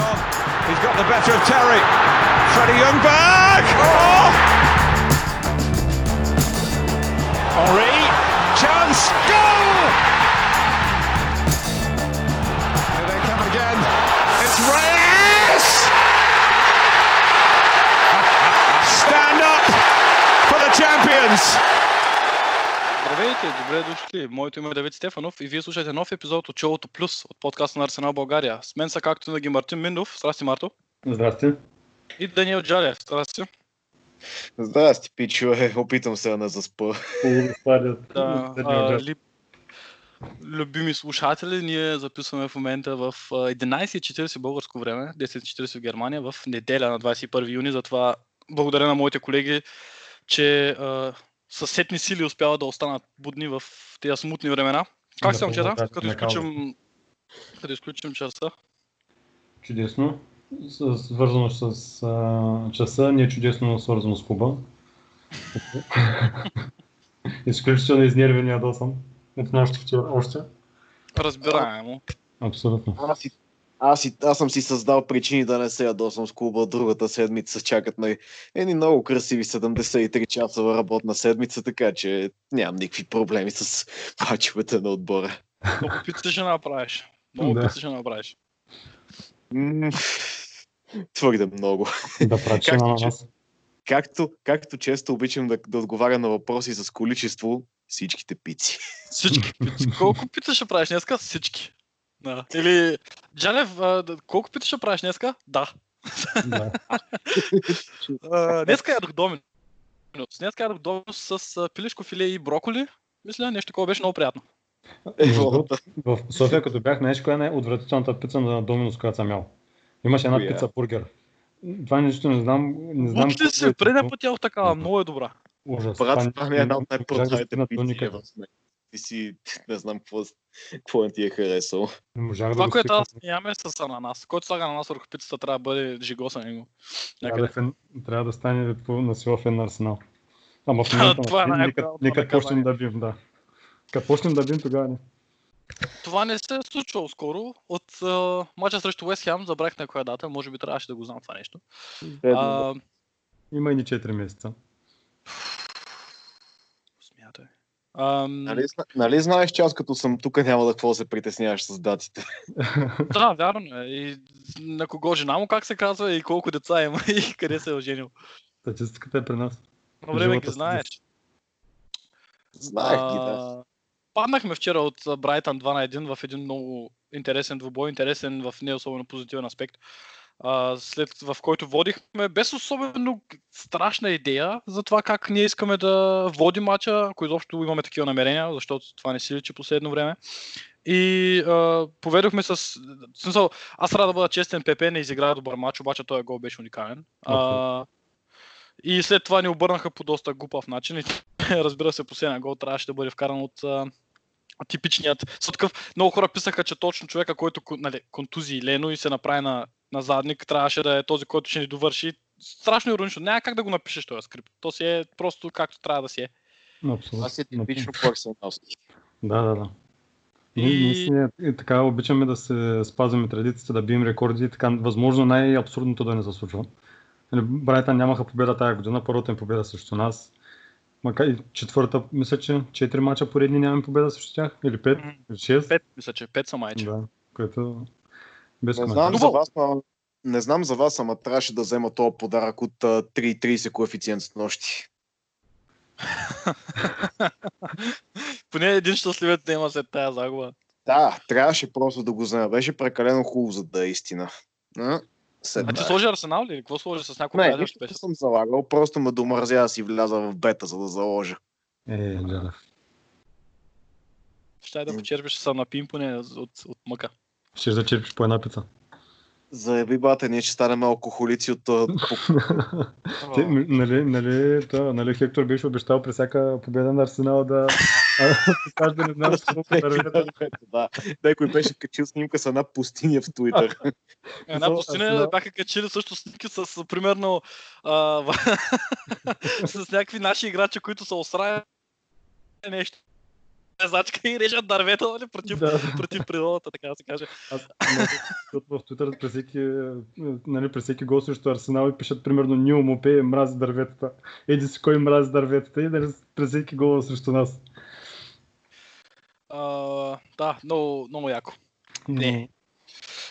on. He's got the better of Terry. Freddie Youngberg. Oh! Henri. Chance. Goal! Здравейте, добре дошли. Моето име е Давид Стефанов и вие слушате нов епизод от Шоуто Плюс от подкаста на Арсенал България. С мен са както винаги Мартин Миндов, здрасти Марто, Здрасти. и Даниел Джалев, здрасти. Здрасти, пичове. Опитам се да не заспа. Да, а, ли... Любими слушатели, ние записваме в момента в а, 11.40 българско време, 10.40 в Германия, в неделя на 21 юни. Затова благодаря на моите колеги, че а, със сетни сили успяват да останат будни в тези смутни времена. Как се момчета? Като изключим, като изключим часа. Чудесно. Свързано с а, часа, не е чудесно свързано с клуба. Изключително изнервен и ядосан. От вчера още. Разбираемо. Абсолютно. Аз, си, аз, си, аз съм си създал причини да не се ядосам с клуба. Другата седмица чакат ме едни много красиви 73 часова работна седмица, така че нямам никакви проблеми с мачовете на отбора. Много пици ще направиш. Много Да. пици ще направиш. Твърде много. Да прачи Както на нас. Както, както често обичам да, да отговаря на въпроси с количество, всичките пици. Всички пици. Колко пици ще правиш днеска? Всички. Да. Или, Джалев, а, колко пици ще правиш днеска? Да. Да. А, днеска ядох доминус. Днеска ядох доминус с а, пилешко филе и броколи. Мисля, нещо такова беше много приятно. Е. В София, като бях, знаеш коя е най-отвратителната пица на Доминус, която съм ял? Имаше една пица бургер. Това нещо не знам. Не знам Луч ли колко си? е Предния често. път ядох такава. Много е добра. Ужас. Брат, това ми е една от до пици. Ти си, не знам какво, какво не ти е харесало. Не можах Това, да което аз ям е с ананас. Който слага ананас върху пицата, трябва да бъде жигосан го. Трябва да, фен, трябва да стане на сила фен на Арсенал. Ама в Това момента е нека, нека почнем да бим, да. Като почнем да бим, тогава не. Това не се е случвало скоро. От а, мача срещу Уест Хем, забравих на коя дата, може би трябваше да го знам това нещо. А, Има и ни 4 месеца. Ам, Нали, нали знаеш, че аз като съм тук няма да какво се притесняваш с датите? Да, вярно е. И на кого жена му, как се казва, и колко деца има, и къде се е оженил. Статистиката е при нас. На време ги знаеш. Знаех ги, да. Паднахме вчера от Брайтън 2 на 1 в един много интересен двубой, интересен в не особено позитивен аспект. А, след в който водихме без особено страшна идея за това как ние искаме да водим мача, ако изобщо имаме такива намерения, защото това не си личи последно време. И а, поведохме с... Смисъл, аз трябва да бъда честен, ПП не изигра добър матч, обаче този гол беше уникален. А, и след това ни обърнаха по доста глупав начин. И разбира се, последния гол трябваше да бъде вкаран от а, типичният. Са такъв, много хора писаха, че точно човека, който нали, контузии Лено и се направи на, на задник, трябваше да е този, който ще ни довърши. Страшно иронично. Няма как да го напишеш този скрипт. То си е просто както трябва да си е. Абсолютно. Аз е типично по-арсеналски. Да, да, да. И- Ние, ние си, е, така обичаме да се спазваме традицията, да бием рекорди, така възможно най-абсурдното да не се случва. Нали, Брайтън нямаха победа тази година, първата им победа срещу нас. Макар и четвърта, мисля, че 4 мача поредни нямаме победа срещу тях, или 5, Мгм. или 6. Пет, мисля, че пет са майче. Да, което без Не знам за вас, ама не знам за вас, ама трябваше да взема този подарък от а, 3,30 коефициент с нощи. Поне един щастливец да има след тази загуба. Да, трябваше просто да го взема. Беше прекалено хубаво, за да е истина. А, се А ти сложи Арсенал ли? Какво сложи с някой Не, нищо съм залагал, просто ме домързя да си вляза в бета, за да заложа. Е, Джалев. Ще да почерпиш са на пимпоне от, от мъка. Ще зачерпиш по една пица. Заяви бата, ние ще станем алкохолици от Те, нали, нали, нали, Хектор беше обещал при всяка победа на Арсенал да а, покаже, не знам, колко дървета. да. Някой беше качил снимка с една пустиня в Твитър. Една За пустиня бяха качили също снимки с примерно с някакви наши играчи, които са осрали нещо. резачка и режат дървета нали, против, Да. против природата, така да се каже. Аз в Twitter през всеки, е, нали, през всеки гол срещу Арсенал и пишат примерно Нил Мопе мрази дърветата. Еди си кой мрази дърветата и нали, през всеки гол срещу нас. А, да, много, много яко. Не.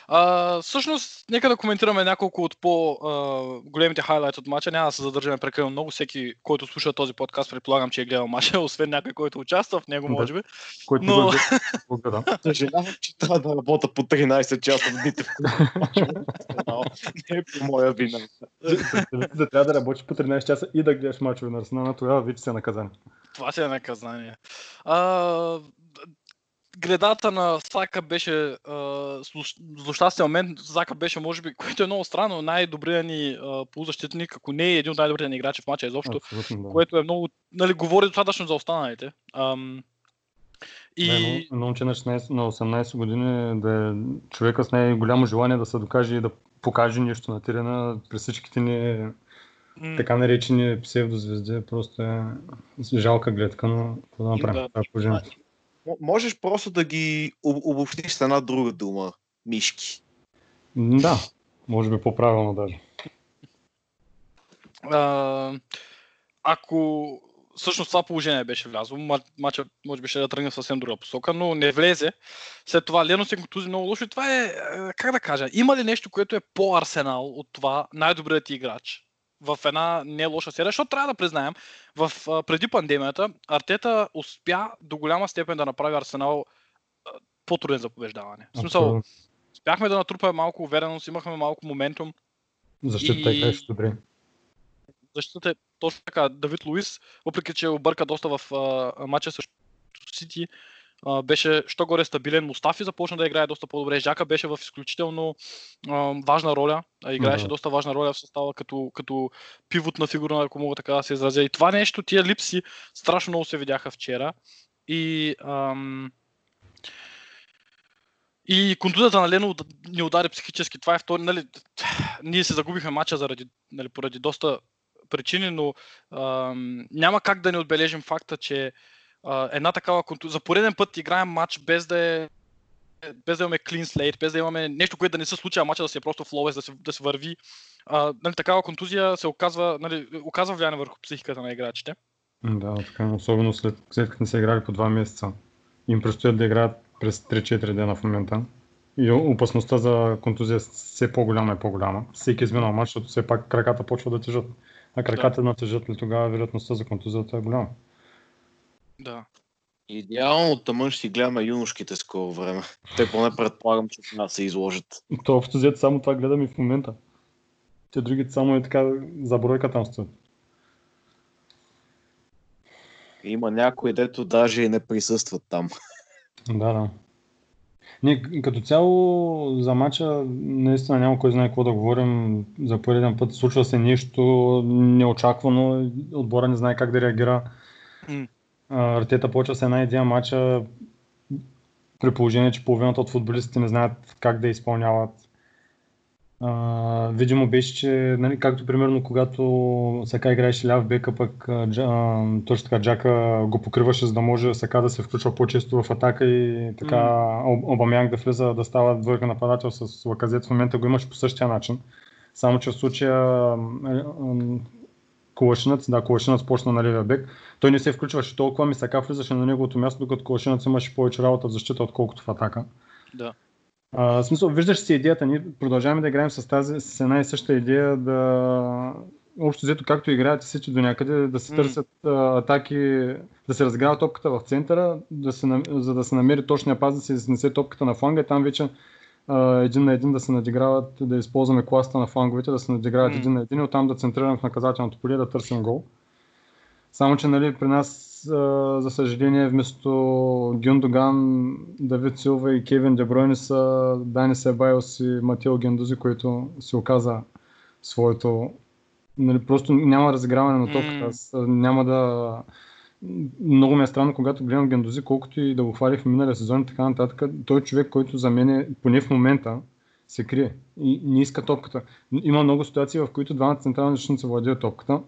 А, всъщност, нека да коментираме няколко от по-големите хайлайт от мача. Няма да се задържаме прекалено много. Всеки, който слуша този подкаст, предполагам, че е гледал мача, освен някой, който участва в него, може би. Който Но- гледа. Съжалявам, че трябва да работя по 13 часа в дните. Не е по моя вина. Да трябва да работиш по 13 часа и да гледаш мачове на Арсенал, тогава вече се наказание. Това си е наказание. А, гредата на Сака беше злощастен момент. Сака беше, може би, което е много странно, най-добрият ни а, полузащитник, ако не е един от най-добрите ни играчи в мача изобщо, Абсолютно, да. което е много, нали, говори достатъчно за останалите. Ам, и Да, едно- момче на, 16, на 18 години да е човека с най-голямо желание да се докаже и да покаже нещо на терена през всичките ни така наречени псевдозвезди. Просто е жалка гледка, но какво да направим? Да. Това е Можеш просто да ги об- обобщиш с една друга дума. Мишки. Да, може би по-правилно даже. а, ако всъщност това положение беше влязло, ма- матчът може би ще да тръгне съвсем друга посока, но не влезе. След това Лено се контузи много лошо и това е, е, как да кажа, има ли нещо, което е по-арсенал от това най-добрият ти играч в една не лоша серия, защото трябва да признаем, в, а, преди пандемията Артета успя до голяма степен да направи Арсенал а, по-труден за побеждаване. В смисъл, успяхме да натрупаме малко увереност, имахме малко моментум, Защита и- беше добре. защитата е точно така. Давид Луис, въпреки че обърка доста в а, матча срещу Сити, а, беше що горе стабилен. Мустафи започна да играе доста по-добре. Жака беше в изключително а, важна роля. А, играеше Да. доста важна роля в състава като, като пивот на фигура, ако мога така да се изразя. И това нещо, тия липси, страшно много се видяха вчера. И ам, и контузията на Лено ни удари психически. Това е втори. Нали, ние се загубихме матча заради, нали, поради доста причини, но ам, няма как да не отбележим факта, че а, една такава контузия. За пореден път играем матч без да е без да имаме clean slate, без да имаме нещо, което да не се случи, а матча да си е просто фловес, да се, да се върви. А, нали, такава контузия се оказва, нали, оказва влияние върху психиката на играчите. Да, така, особено след, след като не са играли по два месеца. Им предстоят да играят през 3-4 дена в момента. И опасността за контузия все по-голяма и по-голяма. Всеки изминал матч, защото все пак краката почва да тежат. А краката натежат ли тогава, вероятността за контузията е голяма. Да. Идеално тъмън ще си гледаме юношките скоро време. Те поне предполагам, че нас се изложат. То общо взето само това гледам и в момента. Те другите само е така за бройка там стоят. Има някои, дето даже и не присъстват там. Да, да. Ние к- като цяло за мача наистина няма кой знае какво да говорим. За пореден път случва се нещо неочаквано. Отбора не знае как да реагира. М. Артета почва с една идея мача при положение, че половината от футболистите не знаят как да изпълняват. А, видимо беше, че нали, както примерно когато Сака играеше ляв бека, пък Джа, точно така Джака го покриваше, за да може Сака да се включва по-често в атака и така mm. Обамянг да влиза да става двойка нападател с Лаказет. В момента го имаш по същия начин. Само че в случая Колашинец, да, Колашинец почна на левия бек. Той не се включваше толкова, ми Сака влизаше на неговото място, докато Колашинец имаше повече работа в защита, отколкото в атака. Да. А, в смисъл, виждаш си идеята, ние продължаваме да играем с тази, с една и съща идея да общо взето както играят всички до някъде, да се М. търсят а, атаки, да се разгрява топката в центъра, да се, за да се намери точния паз, да се изнесе топката на фланга и там вече един на един да се надиграват, да използваме класта на фланговете, да се надиграват М. един на един и оттам да центрираме в наказателното поле да търсим гол. Само, че нали, при нас, за съжаление, вместо Гюндоган, Давид Силва и Кевин Дебройни са Дани Себайос и Матео Гендузи, който се оказа своето... Нали, просто няма разиграване на топката. Аз а, няма да... Много ми е странно, когато гледам Гендузи, колкото и да го хвалих в миналия сезон и така нататък. Той е човек, който за мен, е, поне в момента, се крие и не иска топката. Има много ситуации, в които двамата централни защитници владеят топката,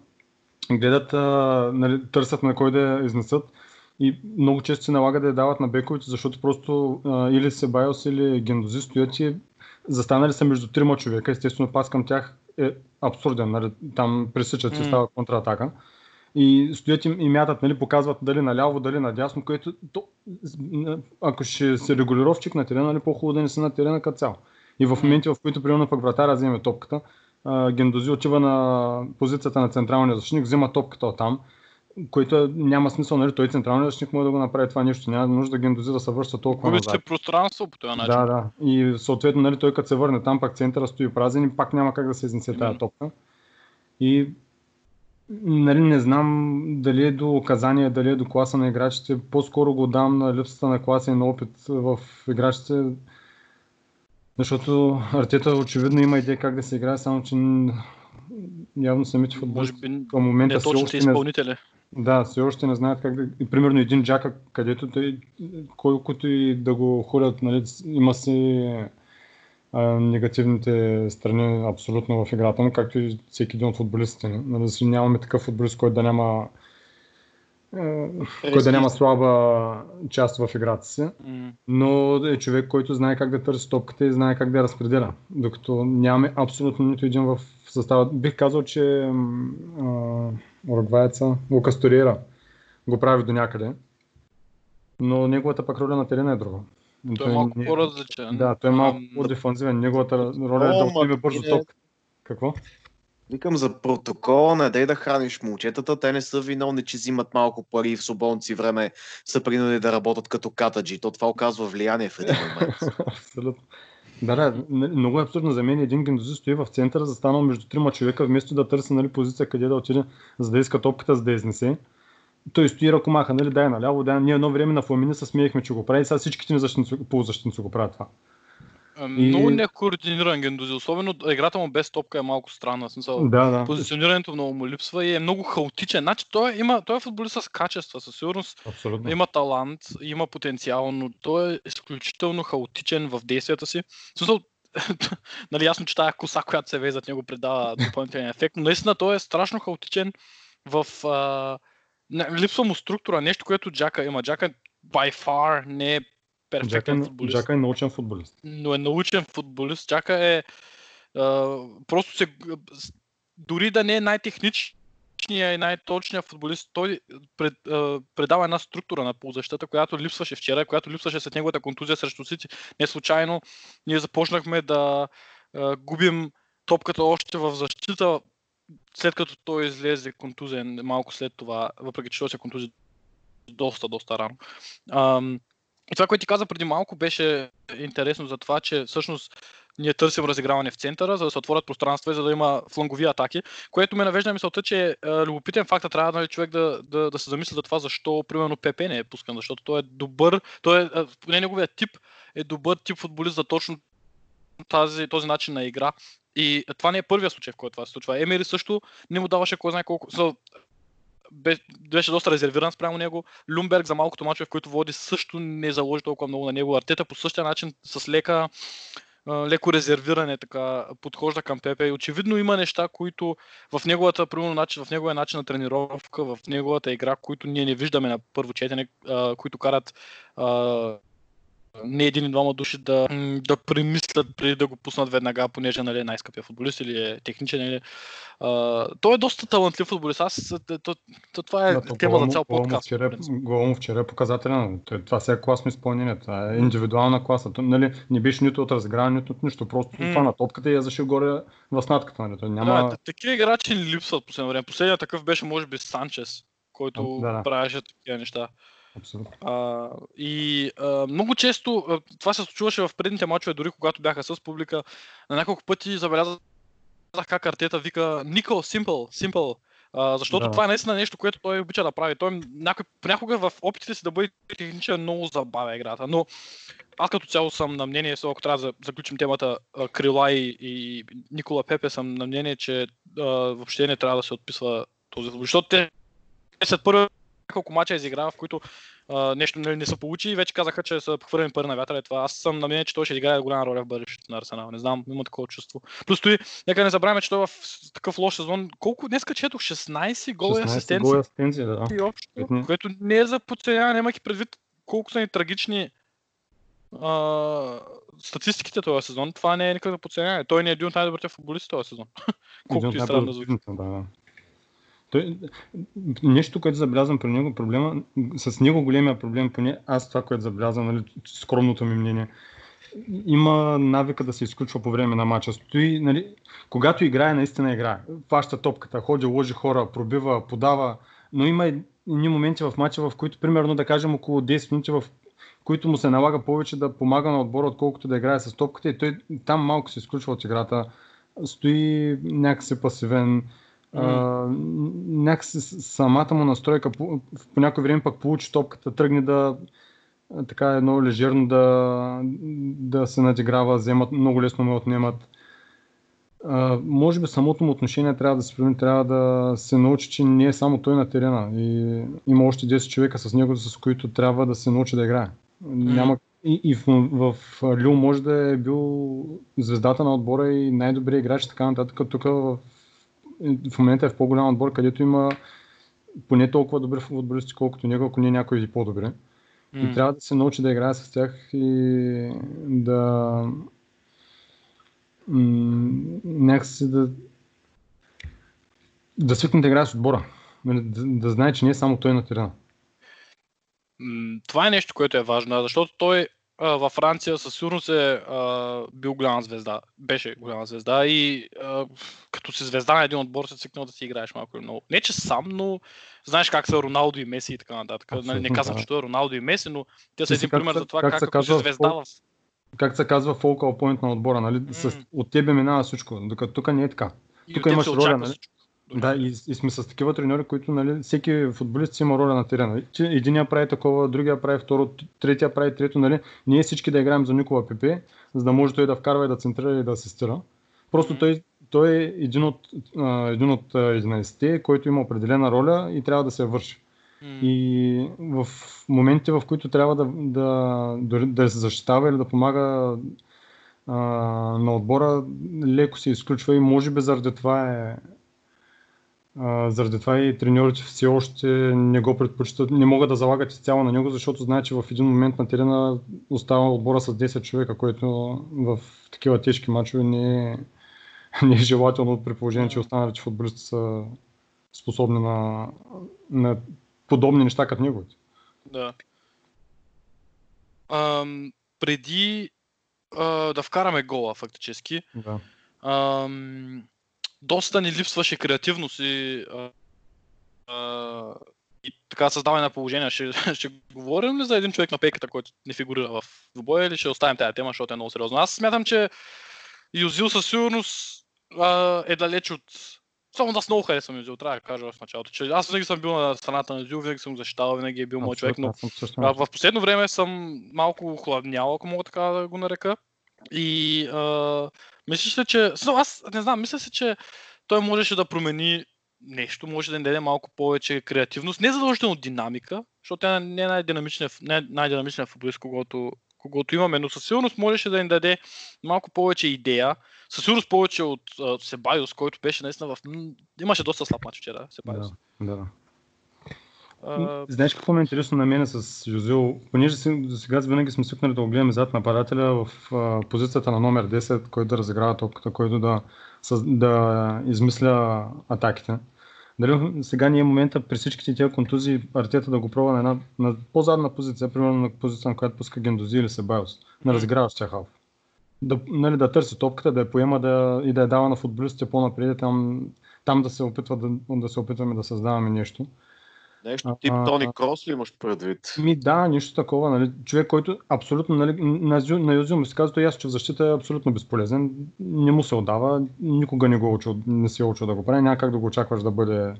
гледат, а, нали, търсят на кой да я изнесат И много често се налага да я дават на бековете, защото просто а, или Себайос или Гендози стоят и застанали са между трима човека. Естествено, пас към тях е абсурден. Нали? Там пресичат се, М. става контратака. И стоят им и мятат, нали, показват дали наляво, дали надясно, което то, ако ще се регулировчик на терена, нали, по-хубаво да не си на терена като цяло. И в моменти, в които примерно пък вратаря вземе топката, Гендози отива на позицията на централния защитник, взема топката от там, което е- няма смисъл, нали, той централният защитник може да го направи това нещо, няма нужда Гендози да се връща толкова Губи се пространство по този начин. Да, да. И съответно, нали, той като се върне там, пак центъра стои празен и пак няма как да се изнесе тази топка. И нали, не знам дали е до указание, дали е до класа на играчите. По-скоро го дам на липсата на класа и на опит в играчите, защото Артета очевидно има идея как да се играе, само че явно самите футболисти към момента не точните още не, да, все още не знаят как да... И, примерно един Джака, където той, колкото и да го хулят, нали, има си а, негативните страни абсолютно в играта му, както и всеки един от футболистите. Нали, нямаме такъв футболист, който да няма който да няма слаба част в играта си, но е човек, който знае как да търси топката и знае как да я разпределя. Докато нямаме абсолютно нито един в състава. Бих казал, че м, а, уругваеца Лукас Ториера го прави до някъде, но неговата пък роля на терена е друга. Той е малко не- по-различен. Да, той е малко Ам, по-дефанзивен. Неговата роля е да отиме бързо топка. Какво? Викам за протокола, не дай да храниш момчетата, те не са виновни, че взимат малко пари и в свободното си време са принудени да работят като катаджи. То това оказва влияние в един момент. Абсолютно. Да, да, много е абсурдно за мен. Един гендози стои в центъра, застанал между трима човека, вместо да търси нали, позиция къде да отиде, за да иска топката, за да изнесе. Той стои ръкомаха, нали, дай наляво, дай. Ние едно време на Фламини се смеехме, че го прави, сега всичките ни защитници, полузащитници го правят това. И- Много некоординиран Гендози. Особено играта му без топка е малко странна. Смисъл, Да, да. Позиционирането много му липсва и е много хаотичен. Значи той, има, той е футболист с качества, със сигурност Абсолютно. има талант, има потенциал, но той е изключително хаотичен в действията си. Смисъл, нали, ясно, че тая коса, която се везе зад него, придава допълнителен ефект, но наистина той е страшно хаотичен в... А... Липсва му структура, нещо, което Джака има. Джака by far не е Джака, перфектен е- футболист Джака е научен футболист. но е научен футболист. Чака е а, просто се дори да не е най-техничният и най-точният футболист, той пред, а, предава една структура на полузащита, която липсваше вчера, която липсваше след неговата контузия срещу Сити. Не случайно ние започнахме да а, губим топката още в защита, след като той излезе контузен малко след това, въпреки че той се контузи доста, доста рано. Ам, това, което ти каза преди малко, беше интересно за това, че всъщност ние търсим разиграване в центъра, за да се отворят пространства и за да има флангови атаки, което ме навежда на мисълта, че е любопитен факт, а трябва нали, човек да, да, да се замисли за това, защо, примерно, ПП не е пускан, защото той е добър, той е, поне неговия тип е добър тип футболист за точно тази, този начин на игра. И това не е първия случай, в който това се случва. Емери също не му даваше кой знае колко. So, бе- беше доста резервиран спрямо него. Люмберг за малкото мачове, в които води, също не заложи толкова много на него. Артета по същия начин с лека, леко резервиране така подхожда към Пепе. И очевидно има неща, които в неговата, примерно, начин, в неговия начин на тренировка, в неговата игра, които ние не виждаме на първо четене, които карат не един и двама души да, да премислят преди да го пуснат веднага, понеже нали, е най-скъпия футболист или е техничен. Или, а, той е доста талантлив футболист. Аз, то, то, то, това е Да, то тема за цял подкаст. Вчера, му вчера е показателен. Това сега е класно изпълнение. Това е индивидуална класа. То, нали, не беше нито от разиграване, нито от нищо. Просто М. това на топката и я заши горе в снатката. Нали. Той няма... Да, такива играчи липсват последно време. Последният такъв беше, може би, Санчес, който Да, да. правеше такива неща. Абсолютно. А, и а, много често а, това се случваше в предните мачове, дори когато бяха с публика. На няколко пъти забелязах как Артета вика Никол, Симпл, Симпл. А, защото Да. това е наистина нещо, което той обича да прави. Той някой, понякога в опитите си да бъде техничен много забавя играта. Но аз като цяло съм на мнение, ако трябва да заключим темата Крила и, и Никола Пепе, съм на мнение, че а, въобще не трябва да се отписва този. Защото те след първия няколко мача изигра, в които а, нещо не, не се получи и вече казаха, че са хвърлени пари на вятъра. И това. Аз съм на мнение, че той ще играе голяма роля в бъдещето на Арсенал. Не знам, има такова чувство. Плюс той, нека не забравяме, че той е в такъв лош сезон. Колко днеска четох? 16 гола и 16 асистенции. асистенции, да. И общо, Мгм. което не е за подценяване, имайки предвид колко са ни трагични а, статистиките този сезон. Това не е никакво подценяване. Той не е един от най-добрите футболисти този сезон. Колкото от и странно да звучи. да, да. Той, нещо, което забелязвам при него, проблема, с него големия проблем, поне аз това, което забелязвам, нали, скромното ми мнение, има навика да се изключва по време на матча. Стои, нали, когато играе, наистина играе. Фаща топката, ходи, ложи хора, пробива, подава, но има едни моменти в матча, в които, примерно, да кажем, около 10 минути, в които му се налага повече да помага на отбора, отколкото да играе с топката и той там малко се изключва от играта, стои някакси пасивен, а, някакси самата му настройка по, по някое време пък получи топката, тръгне да така едно лежерно да, да се надиграва, вземат, много лесно му отнемат. А, може би самото му отношение трябва да се промени, трябва да се научи, че не е само той на терена и има още 10 човека с него, с които трябва да се научи да играе. Няма и, и в, в, Лил може да е бил звездата на отбора и най-добрият играч така нататък. Тук в, в момента е в по-голям отбор, където има поне толкова добри футболисти, колкото него, ако не някой и по-добре. И М. трябва да се научи да играе с тях и да м- някакси да да свикне да играе с отбора. Нали, Да, да знае, че не е само той на терена. Това е нещо, което е важно, защото той във Франция със сигурност е а, бил голяма звезда. Беше голяма звезда и а, като си звезда на един отбор се цикнал да си играеш малко или много. Не че сам, но знаеш как са Роналдо и Меси и така нататък. Нали, не Абсолютно, казвам, да. че той е Роналдо и Меси, но те са един как пример се- за това как как, си в звезда в... Как се казва focal point на отбора, нали? С, М. от тебе минава всичко, докато тук не е така. тук имаш роля, нали? всичко. Да, и, и сме с такива треньори, които нали, всеки футболист си има роля на терена. Единия прави такова, другия прави второ, третия прави трето. Нали? Ние всички да играем за Никола Пепе, за да може той да вкарва и да центрира и да асистира. Просто той, той е един от, а, един от а, 11-те, който има определена роля и трябва да се върши. И в моменти, в които трябва да, да, дори да се защитава или да помага а, на отбора, леко се изключва и може би заради това е а, заради това и треньорите все още не го предпочитат, не могат да залагат изцяло на него, защото знаят, че в един момент на терена остава отбора с 10 човека, което в такива тежки мачове не е, не е желателно при положение, че останалите футболисти са способни на, на подобни неща като неговите. Да. Ам, преди а, да вкараме гола, фактически, Да. ам, доста ни липсваше креативност и, а, а, и така създаване на положение. Ще, ще говорим ли за един човек на пейката, който не фигурира в двубоя или ще оставим тази тема, защото е много сериозно? Аз смятам, че Юзил със сигурност а, е далеч от... Само аз много харесвам Юзил, трябва да кажа в началото. Че аз винаги съм бил на страната на Юзил, винаги съм защитавал, винаги е бил мой човек, но а, в последно време съм малко хладнял, ако мога така да го нарека. И а, мисля, че... смисъл, Аз не знам, мисля се, че той можеше да промени нещо, може да ни даде малко повече креативност. Не задължително динамика, защото тя не е най-динамичният, не е най-динамичният футболист, когото, когото имаме, но със сигурност можеше да ни даде малко повече идея. Със сигурност повече от а, Себайос, който беше наистина в... Имаше доста слаб мач вчера, Себайос. Да, да. А, Знаеш какво ме е интересно на мен с Жозил? Понеже до сега винаги сме свикнали да го гледаме зад нападателя в а, позицията на номер 10, който да разиграва топката, който да, да измисля атаките. Дали сега ние е момента при всичките тези контузии Артета да го пробва на една на по-задна позиция, примерно на позиция, на която пуска Гендози или Себайос, на разиграващия халф. Да, нали, да търси топката, да я поема да, и да я дава на футболистите по-напред, там, там да се опитва да, да се опитваме да създаваме нещо. Нещо тип А, Тони. Крос ли имаш предвид? Ми да, нищо такова. Нали? Човек, който абсолютно нали, на, на Юзил му се казва, той ясно, че в защита е абсолютно безполезен. Не му се отдава, никога не, го е учил, не си е учил да го прави. Няма как да го очакваш да бъде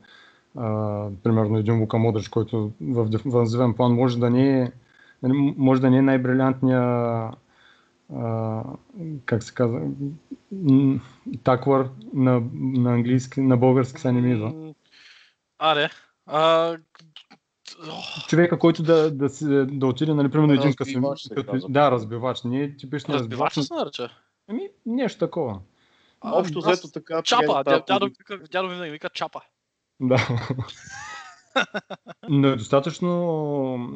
а, примерно един Лука Модрич, който в дефанзивен план може да не е, нали, може да не е най-брилянтния а, как се казва, таквар на, на английски, на български са не ми идва. Аре. А, човека, който да, да, си, да отиде, нали, примерно един късен. Като, да, разбивач. Не е типичният разбивач разбивач. се нарича? Ами, нещо такова. А, Общо аз- взето така. Чапа, приема дядо, дядо, дядо винаги вика чапа. Да. Но е достатъчно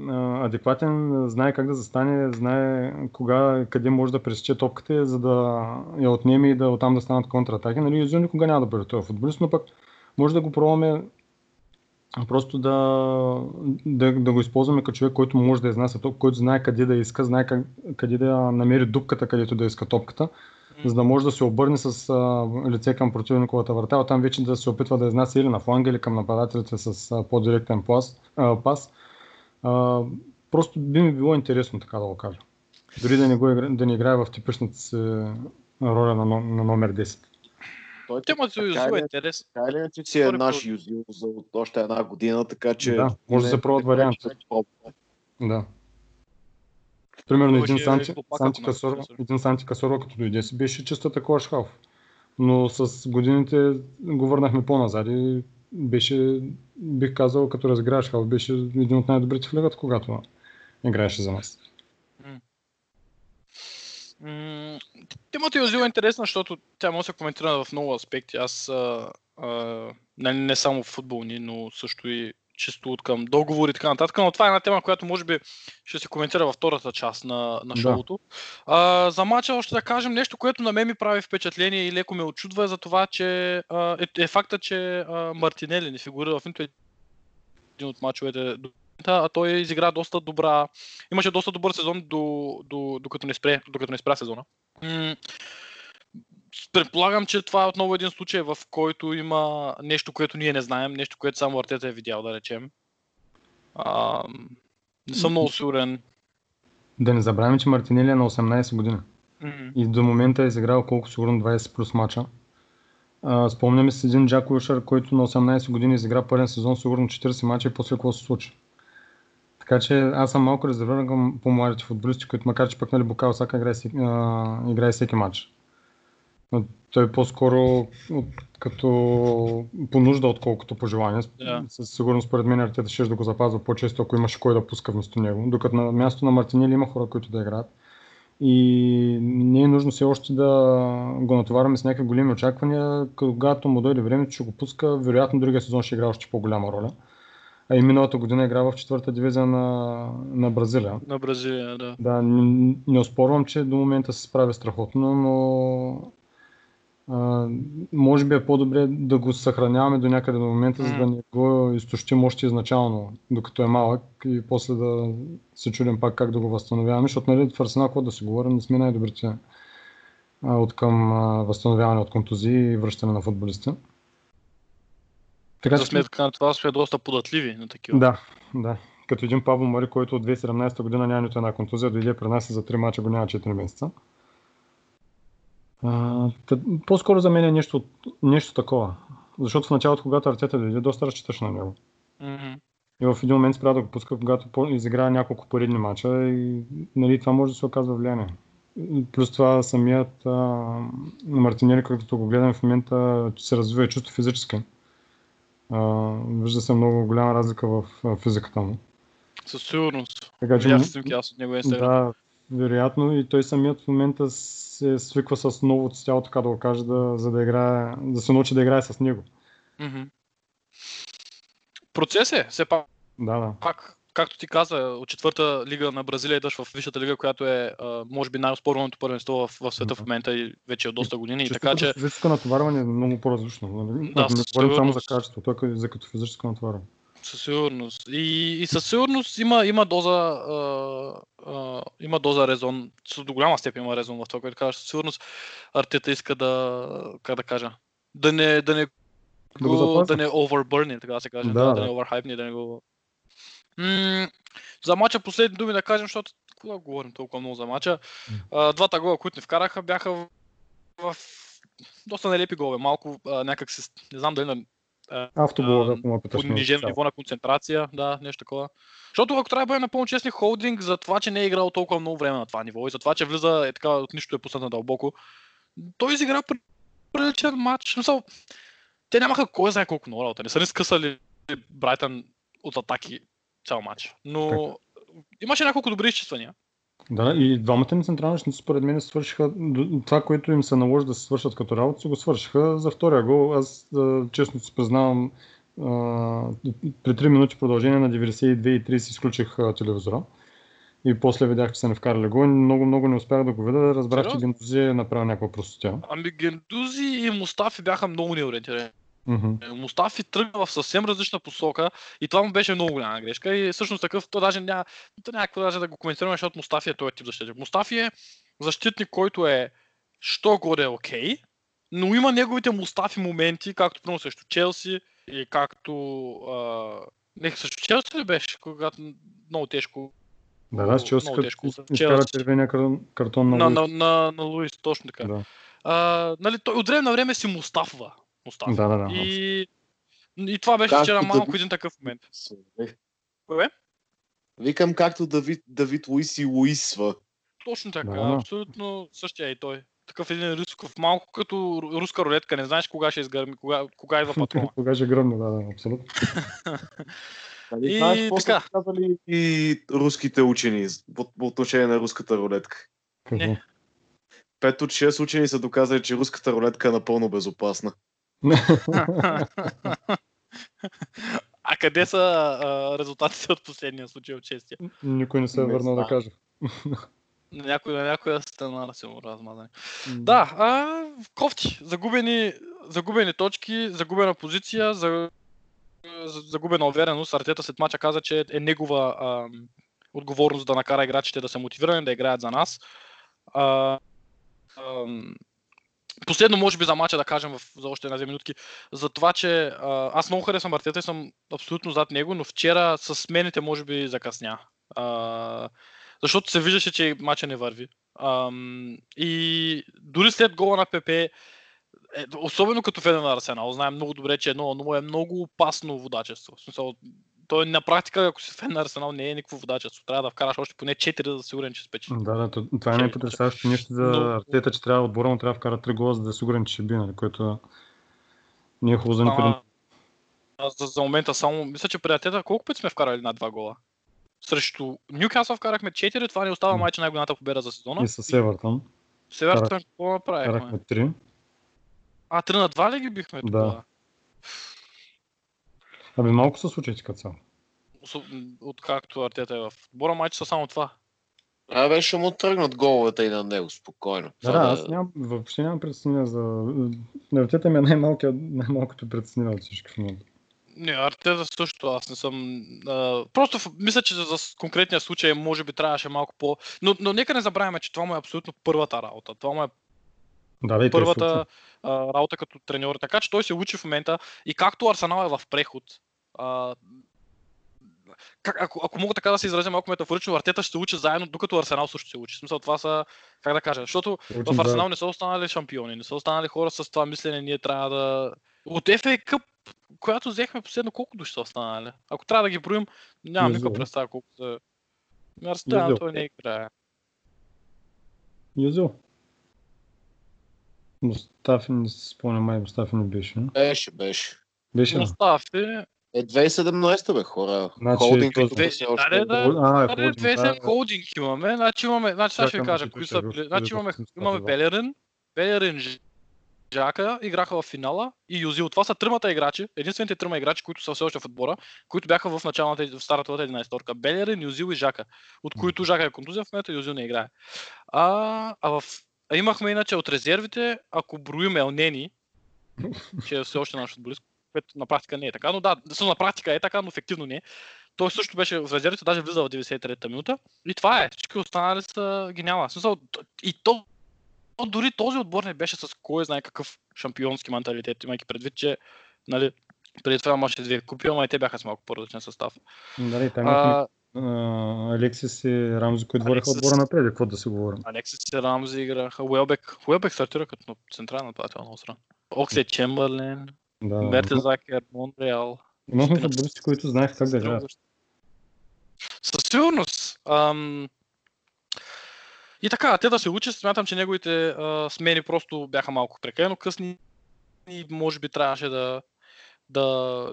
а, адекватен, знае как да застане, знае кога, къде може да пресече топката, за да я отнеме и да оттам да станат контратаки. Нали, Юзил никога няма да бъде този футболист, но пък може да го пробваме просто да, да, да го използваме като човек, който може да изнася топ, който знае къде да иска, знае как, къде да намери дупката, където да иска топката, за да може да се обърне с а, лице към противниковата врата, оттам вече да се опитва да изнася или на фланга, или към нападателите с а, по-директен пас. А, пас. А, просто би ми било интересно, така да го кажа. Дори да не, го да не играе в типичната си роля на, на номер 10. Той Темата Юзил е интересна. Така или иначе си е наш юзил за от още една година, така че... Да, може да се пробват варианти. пробва. Да. Примерно един Санти, Санти, се един Санти Касоро, като дойде си, беше чиста такова шхалф. Но с годините го върнахме по-назад и беше, бих казал, като разиграваш халф, беше един от най-добрите в лигата, когато играеше за нас. М, Темата Юзил е интересна, защото тя може да се коментира в много аспекти. Аз а, а, не, не само футболни, но също и чисто от към договори и така нататък. Но това е една тема, която може би ще се коментира във втората част на, на Да. шоуто. А, за мача още да кажем нещо, което на мен ми прави впечатление и леко ме очудва е за това, че а, е, е факта, че а, Мартинели не фигурира в нито един от мачовете до а той изигра доста добра. Имаше доста добър сезон до, до, докато, не спре, докато не спря сезона. М, Предполагам, че това е отново един случай, в който има нещо, което ние не знаем, нещо, което само Артета е видял, да речем. А, не съм много сигурен. Да не забравяме, че Мартинели е на 18 години. М, И до момента е изиграл колко сигурно 20 плюс мача. А, спомняме се един Джак Уилшър, който на 18 години изигра пълен сезон, сигурно 40 мача и после какво се случи. Така че аз съм малко резервиран към по-младите футболисти, които макар че пък нали, Букал Сака играе, а, играе всеки матч. Но той по-скоро от, като по нужда, отколкото по желание. Да. Със сигурност, според мен, Артета ще да го запазва по-често, ако имаше кой да пуска вместо него. Докато на място на Мартинели има хора, които да играят. И не е нужно все още да го натоварваме с някакви големи очаквания. Когато му дойде времето, ще го пуска. Вероятно другия сезон ще играе още по-голяма роля. А и миналата година игра в четвърта дивизия на, на Бразилия. На Бразилия, да. Да, не, не оспорвам, че до момента се справя страхотно, но а, може би е по-добре да го съхраняваме до някъде до момента, за да не го изтощим още изначално, докато е малък и после да се чудим пак как да го възстановяваме, защото нали, в Арсенал, да се говорим, не сме най-добрите от към а, възстановяване от контузии и връщане на футболисти. Така За сметка на това сме доста податливи на такива. да, да. Като един Павло Мари, който от 2017 година няма нито една контузия, дойде при нас за 3 мача го няма 4 месеца. А, тъ- по-скоро за мен е нещо, нещо такова. Защото в началото, когато Артета дойде, доста разчиташ на него. Мгм. И в един момент спря да го пуска, когато изиграе няколко поредни мача и нали, това може да се оказва влияние. Плюс това самият а, Мартинели, като го гледам в момента, се развива чисто физически. А, вижда се много голяма разлика в физиката му. Със сигурност. Така че, Видях м- снимки аз от него инстаграм. да, вероятно и той самият в момента се свиква с новото тяло, така да го кажа, да, за да играе, да се научи да играе с него. Мгм. Процес е, все пак, Да, да. пак, както ти каза, от четвърта лига на Бразилия идваш в висшата лига, която е, може би, най-оспорваното първенство в, в света в момента и вече е доста години. И така че, физическо натоварване е много по-различно. Нали? Да, не говорим само за качество, той е за като физическо натоварване. със сигурност. И, и със сигурност има, има доза, а, а, има доза резон, до голяма степен има резон в това, което казваш. Със сигурност Артета иска да, как да кажа, да не, да не Да го да не overburn, така да се каже, Да, да, да, не overhype, да не го... М- за мача последни думи да кажем, защото кога говорим толкова много за мача. А, двата гола, които ни вкараха, бяха в, в доста нелепи голове. Малко а, някак се, не знам дали на Автоголове, А, ако ме питаш. понижено ме ниво на концентрация, да, нещо такова. Защото ако трябва да бъдем напълно честни, холдинг за това, че не е играл толкова много време на това ниво и за това, че влиза е така от нищо е пуснат дълбоко, той изигра при- приличен матч. Смисъл, те нямаха кой знае колко много работа. Не са ни скъсали Брайтън от атаки цял матч. Но имаше няколко добри изчиствания. Да, и двамата ни централни според мен свършиха това, което им се наложи да се свършат като работа, си го свършиха за втория гол. Аз честно си признавам, при 3 минути продължение на 92 и 30 изключих телевизора. И после видях, че са не вкарали гол. Много, много не успях да го видя. Разбрах, че Сериозно? Гентузи е направил някаква простотия. Ами Гендузи и Мустафи бяха много неориентирани. Мгм. Мустафи тръгна в съвсем различна посока и това му беше много голяма грешка. И всъщност такъв, то даже няма, то няма какво даже да го коментираме, защото Мустафи е този тип защитник. Мустафи е защитник, който е що горе е окей, но има неговите Мустафи моменти, както примерно срещу Челси и както... А... Не, срещу Челси ли беше, когато много тежко Да, да, с Челси много тежко изкара червения кар- картон на, на, Луис. на, на, на Луис, точно така. Да. А, нали, той от време на време си Мустафва. Мустафа. Да, да, да. И, и това беше Както вчера да малко ви- един такъв момент. Е. Кое? Викам както Давид, Давид Луис и Луисва. Точно така, Да, да. абсолютно същия е и той. Такъв един рисков, малко като ру- руска рулетка, не знаеш кога ще изгърми, кога, кога идва патрона. Кога ще гръмне, да, да, абсолютно. Нали, И знаеш какво така. са казали и руските учени по, по отношение на руската рулетка? Не. Пет от 6 учени са доказали, че руската рулетка е напълно безопасна. А къде са а, резултатите от последния случай от честия? Никой не се е върнал да каже. На някой, на някоя стена се му размазани. М, Да, а, кофти. Загубени, загубени точки, загубена позиция, за, за- загубена увереност. Артета след мача каза, че е негова а, отговорност да накара играчите да са мотивирани, да играят за нас. А, ам, Последно, може би, за мача да кажем в, за още една-две минутки, за това, че а, аз много харесвам Артета и съм абсолютно зад него, но вчера с смените може би закъсня. А, защото се виждаше, че мача не върви. Ам, и дори след гола на ПП, е, особено като на Арсенал, знаем много добре, че 1-0 е много опасно водачество. В смисъл, той на практика, ако си фен на Арсенал, не е никакво водачество. Трябва да вкараш още поне 4, за да си сигурен, че спечеш. Да, да, то- това е най-потрясаващо нещо за Но- Артета, че трябва отбора му трябва да вкара три гола, за да е сигурен, че ще би, нали, което не е хубаво за никой. За, за момента само, мисля, че при Артета колко пъти сме вкарали на два гола? Срещу Нюкасъл вкарахме 4, това ни остава майче най-голямата победа за сезона. И с Евертън. Севертън какво направихме? Карахме три. А, 3 на 2 ли ги бихме Да. тогава? Абе, малко са случаите като цяло. Откакто Артета е в отбора, майче са само това. Абе, ще му тръгнат головете и на него, спокойно. Да, да, аз нямам, въобще нямам притеснение за... На Артета ми е най-малкото притеснение от всички в момента. Не, Артета също, аз не съм... А, просто в- мисля, че за конкретния случай може би трябваше малко по... Но, но нека не забравяме, че това му е абсолютно първата работа. Това му е Да, да, първата а, работа като треньор. Така че той се учи в момента и както Арсенал е в преход, а, как, ако, ако мога така да се изразя малко метафорично, Артета ще се учи заедно, докато Арсенал също се учи. В смисъл, това са, как да кажа, защото Учим в Арсенал не са останали шампиони, не са останали хора с това мислене, ние трябва да... От FA Cup, която взехме последно, колко души са останали? Ако трябва да ги броим, нямам никаква представа колко са. Арсенал Юзо. той не играе. Юзил. Мустафи, не си спомням, май Мустафи не беше. не? Беше, беше. Беше? Мустафи, Е, 2017 бе, хора. Значи, Холдинг този- като все още. Да, да, да. А, е, Аре, Холдинг, имаме. Значи имаме, значи сега ще ви кажа кои са. Значи имаме, имаме. Белерин, Белерин Жака, играха в финала и Юзил. Това са тримата играчи, единствените трима играчи, които са все още в отбора, които бяха в началната, в старата 11 торка. Белерин, Юзил и Жака, от които Жака е контузия, в момента Юзил не играе. А, а, в, а имахме иначе от резервите, ако броим Елнени, че е все още наш футболист, което на практика не е така, но да, на практика е така, но ефективно не е. Той също беше в резервите, даже влиза в 93-та минута. И това е. Всички останали са ги няма. Смисъл, и то, то дори този отбор не беше с кой знае какъв шампионски менталитет, имайки предвид, че нали, преди това имаше две купи, ама и те бяха с малко по-различен състав. Дали, там А, Алексис и Рамзи, които водеха отбора напред, какво да си говорим. Алексис и Рамзи играха. Уелбек, Уелбек стартира като централен нападател на страна. Оксе Чемберлен, Да, Мертезакер, Монреал. Имахме футболисти, които знаеха как да играят. Със сигурност. Ам... И така, те да се учат, смятам, че неговите а, смени просто бяха малко прекалено късни и може би трябваше да, да,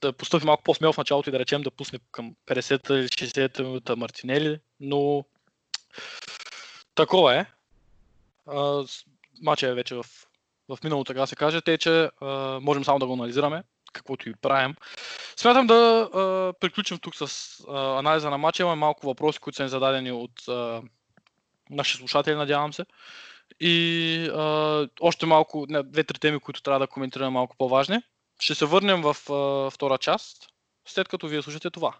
да постъпи малко по-смело в началото и да речем да пусне към 50-та или 60-та минута Мартинели, но такова е. А, Матчът е вече в, в миналото, така се каже, тъй че а, можем само да го анализираме, каквото и правим. Смятам да а, приключим тук с а, анализа на матча. Имаме малко въпроси, които са ни зададени от а, наши слушатели, надявам се. И а, още малко, две-три теми, които трябва да коментираме малко по-важни. Ще се върнем в а, втора част, след като вие слушате това.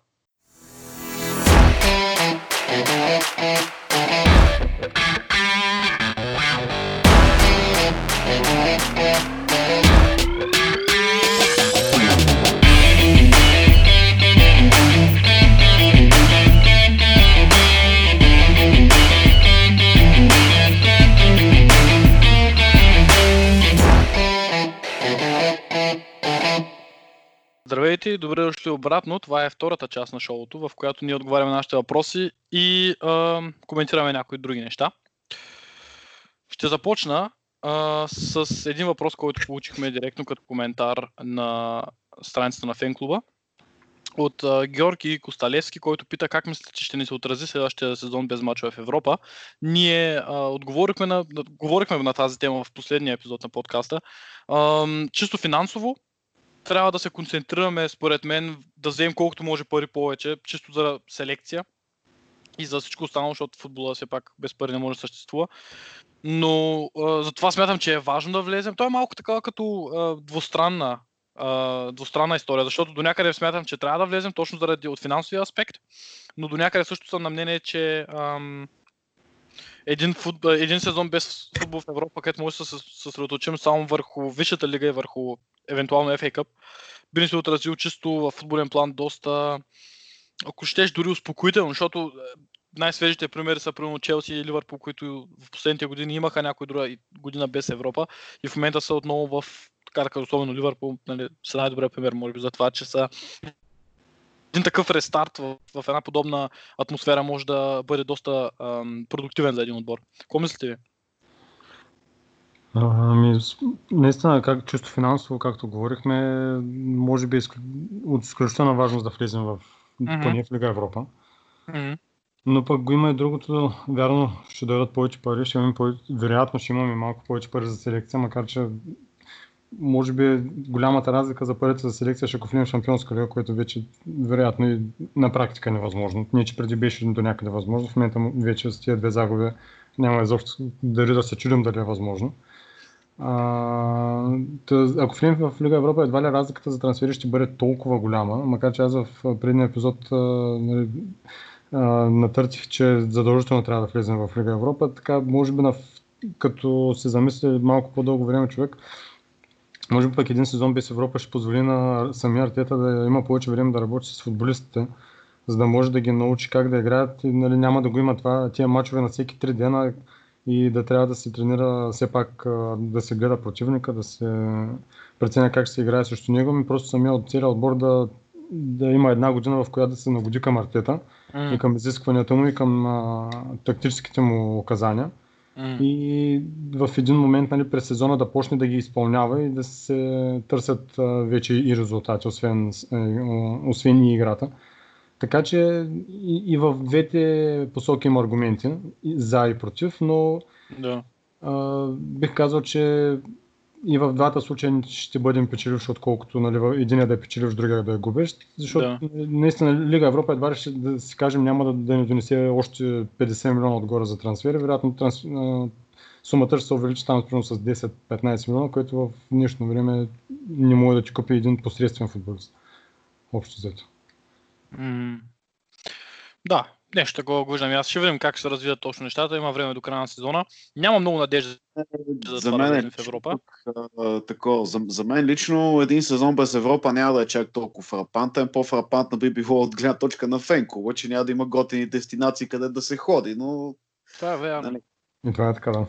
Здравейте и добре дошли обратно. Това е втората част на шоуто, в която ние отговаряме на нашите въпроси и а, коментираме някои други неща. Ще започна а, с един въпрос, който получихме директно като коментар на страницата на фенклуба от а, Георги Косталевски, който пита как мислите, че ще ни се отрази следващия сезон без мачове в Европа. Ние а, отговорихме на, говорихме на тази тема в последния епизод на подкаста. А, чисто финансово, трябва да се концентрираме, според мен, да вземем колкото може пари повече, чисто за селекция и за всичко останало, защото футбола все пак без пари не може да съществува. Но а, затова смятам, че е важно да влезем. Той е малко така като а, двустранна, а, двустранна история, защото до някъде смятам, че трябва да влезем точно заради от финансовия аспект, но до някъде също съм на мнение, че ам, един, футбол, един сезон без футбол в Европа, където може да се съсредоточим само върху Висшата лига и върху евентуално FA Cup, би ни се отразил чисто в футболен план доста, ако щеш, дори успокоително, защото е, най-свежите примери са примерно Челси и Ливърпул, които в последните години имаха някой друга година без Европа и в момента са отново в така да кажа, особено Ливърпул, нали, са най-добрият пример, може би, за това, че са един такъв рестарт в, в една подобна атмосфера може да бъде доста ам, продуктивен за един отбор. Какво мислите ви? Ами, наистина, как, чисто финансово, както говорихме, може би е от изключителна важност да влезем в Мгм. поне в Лига Европа. Но пък го има и другото, вярно, ще дойдат повече пари, ще имаме повече, вероятно ще имаме малко повече пари за селекция, макар че може би голямата разлика за парите за селекция ще в шампионска лига, което вече вероятно и на практика е невъзможно. Не, че преди беше до някъде възможно, в момента вече с тия две загуби няма изобщо дали да се чудим дали е възможно. А, тъ, ако влезем в Лига Европа, едва ли разликата за трансфери ще бъде толкова голяма, макар че аз в предния епизод а, нали, а, натъртих, че задължително трябва да влезем в Лига Европа. Така, може би, на, като се замисли малко по-дълго време човек, може би пък един сезон без Европа ще позволи на самия Артета да има повече време да работи с футболистите, за да може да ги научи как да играят. И нали, няма да го има това, тия мачове на всеки три дена и да трябва да се тренира все пак да се гледа противника, да се преценя как ще се играе срещу него, ми просто самия от целия отбор да, да има една година, в която да се нагоди към Артета и към изискванията му и към а, тактическите му указания. М. И в един момент нали, през сезона да почне да ги изпълнява и да се търсят вече и резултати, освен, е, освен и играта. Така че и, и в двете посоки има аргументи за и против, но Да. а, бих казал, че и в двата случая ще бъдем печеливши, отколкото нали, в единия да е печеливш, другия да е губещ. Защото Да. наистина Лига Европа едва ли ще да си кажем няма да, да ни донесе още 50 милиона отгоре за трансфери. Вероятно транс, а, сумата ще се увеличи там примерно с 10-15 милиона, което в днешно време не може да ти купи един посредствен футболист. Общо взето. М. Да, нещо такова го виждам. и Аз ще видим как се развият точно нещата. Има време до края на сезона. Няма много надежда за, За това да мен, влезем е, в Европа. тук, а, такова, за, за мен лично един сезон без Европа няма да е чак толкова фрапантен. По-фрапантна би било от гледна точка на Фенко, че няма да има готини дестинации къде да се ходи, но Това е вярно. Нали. Това е така, да.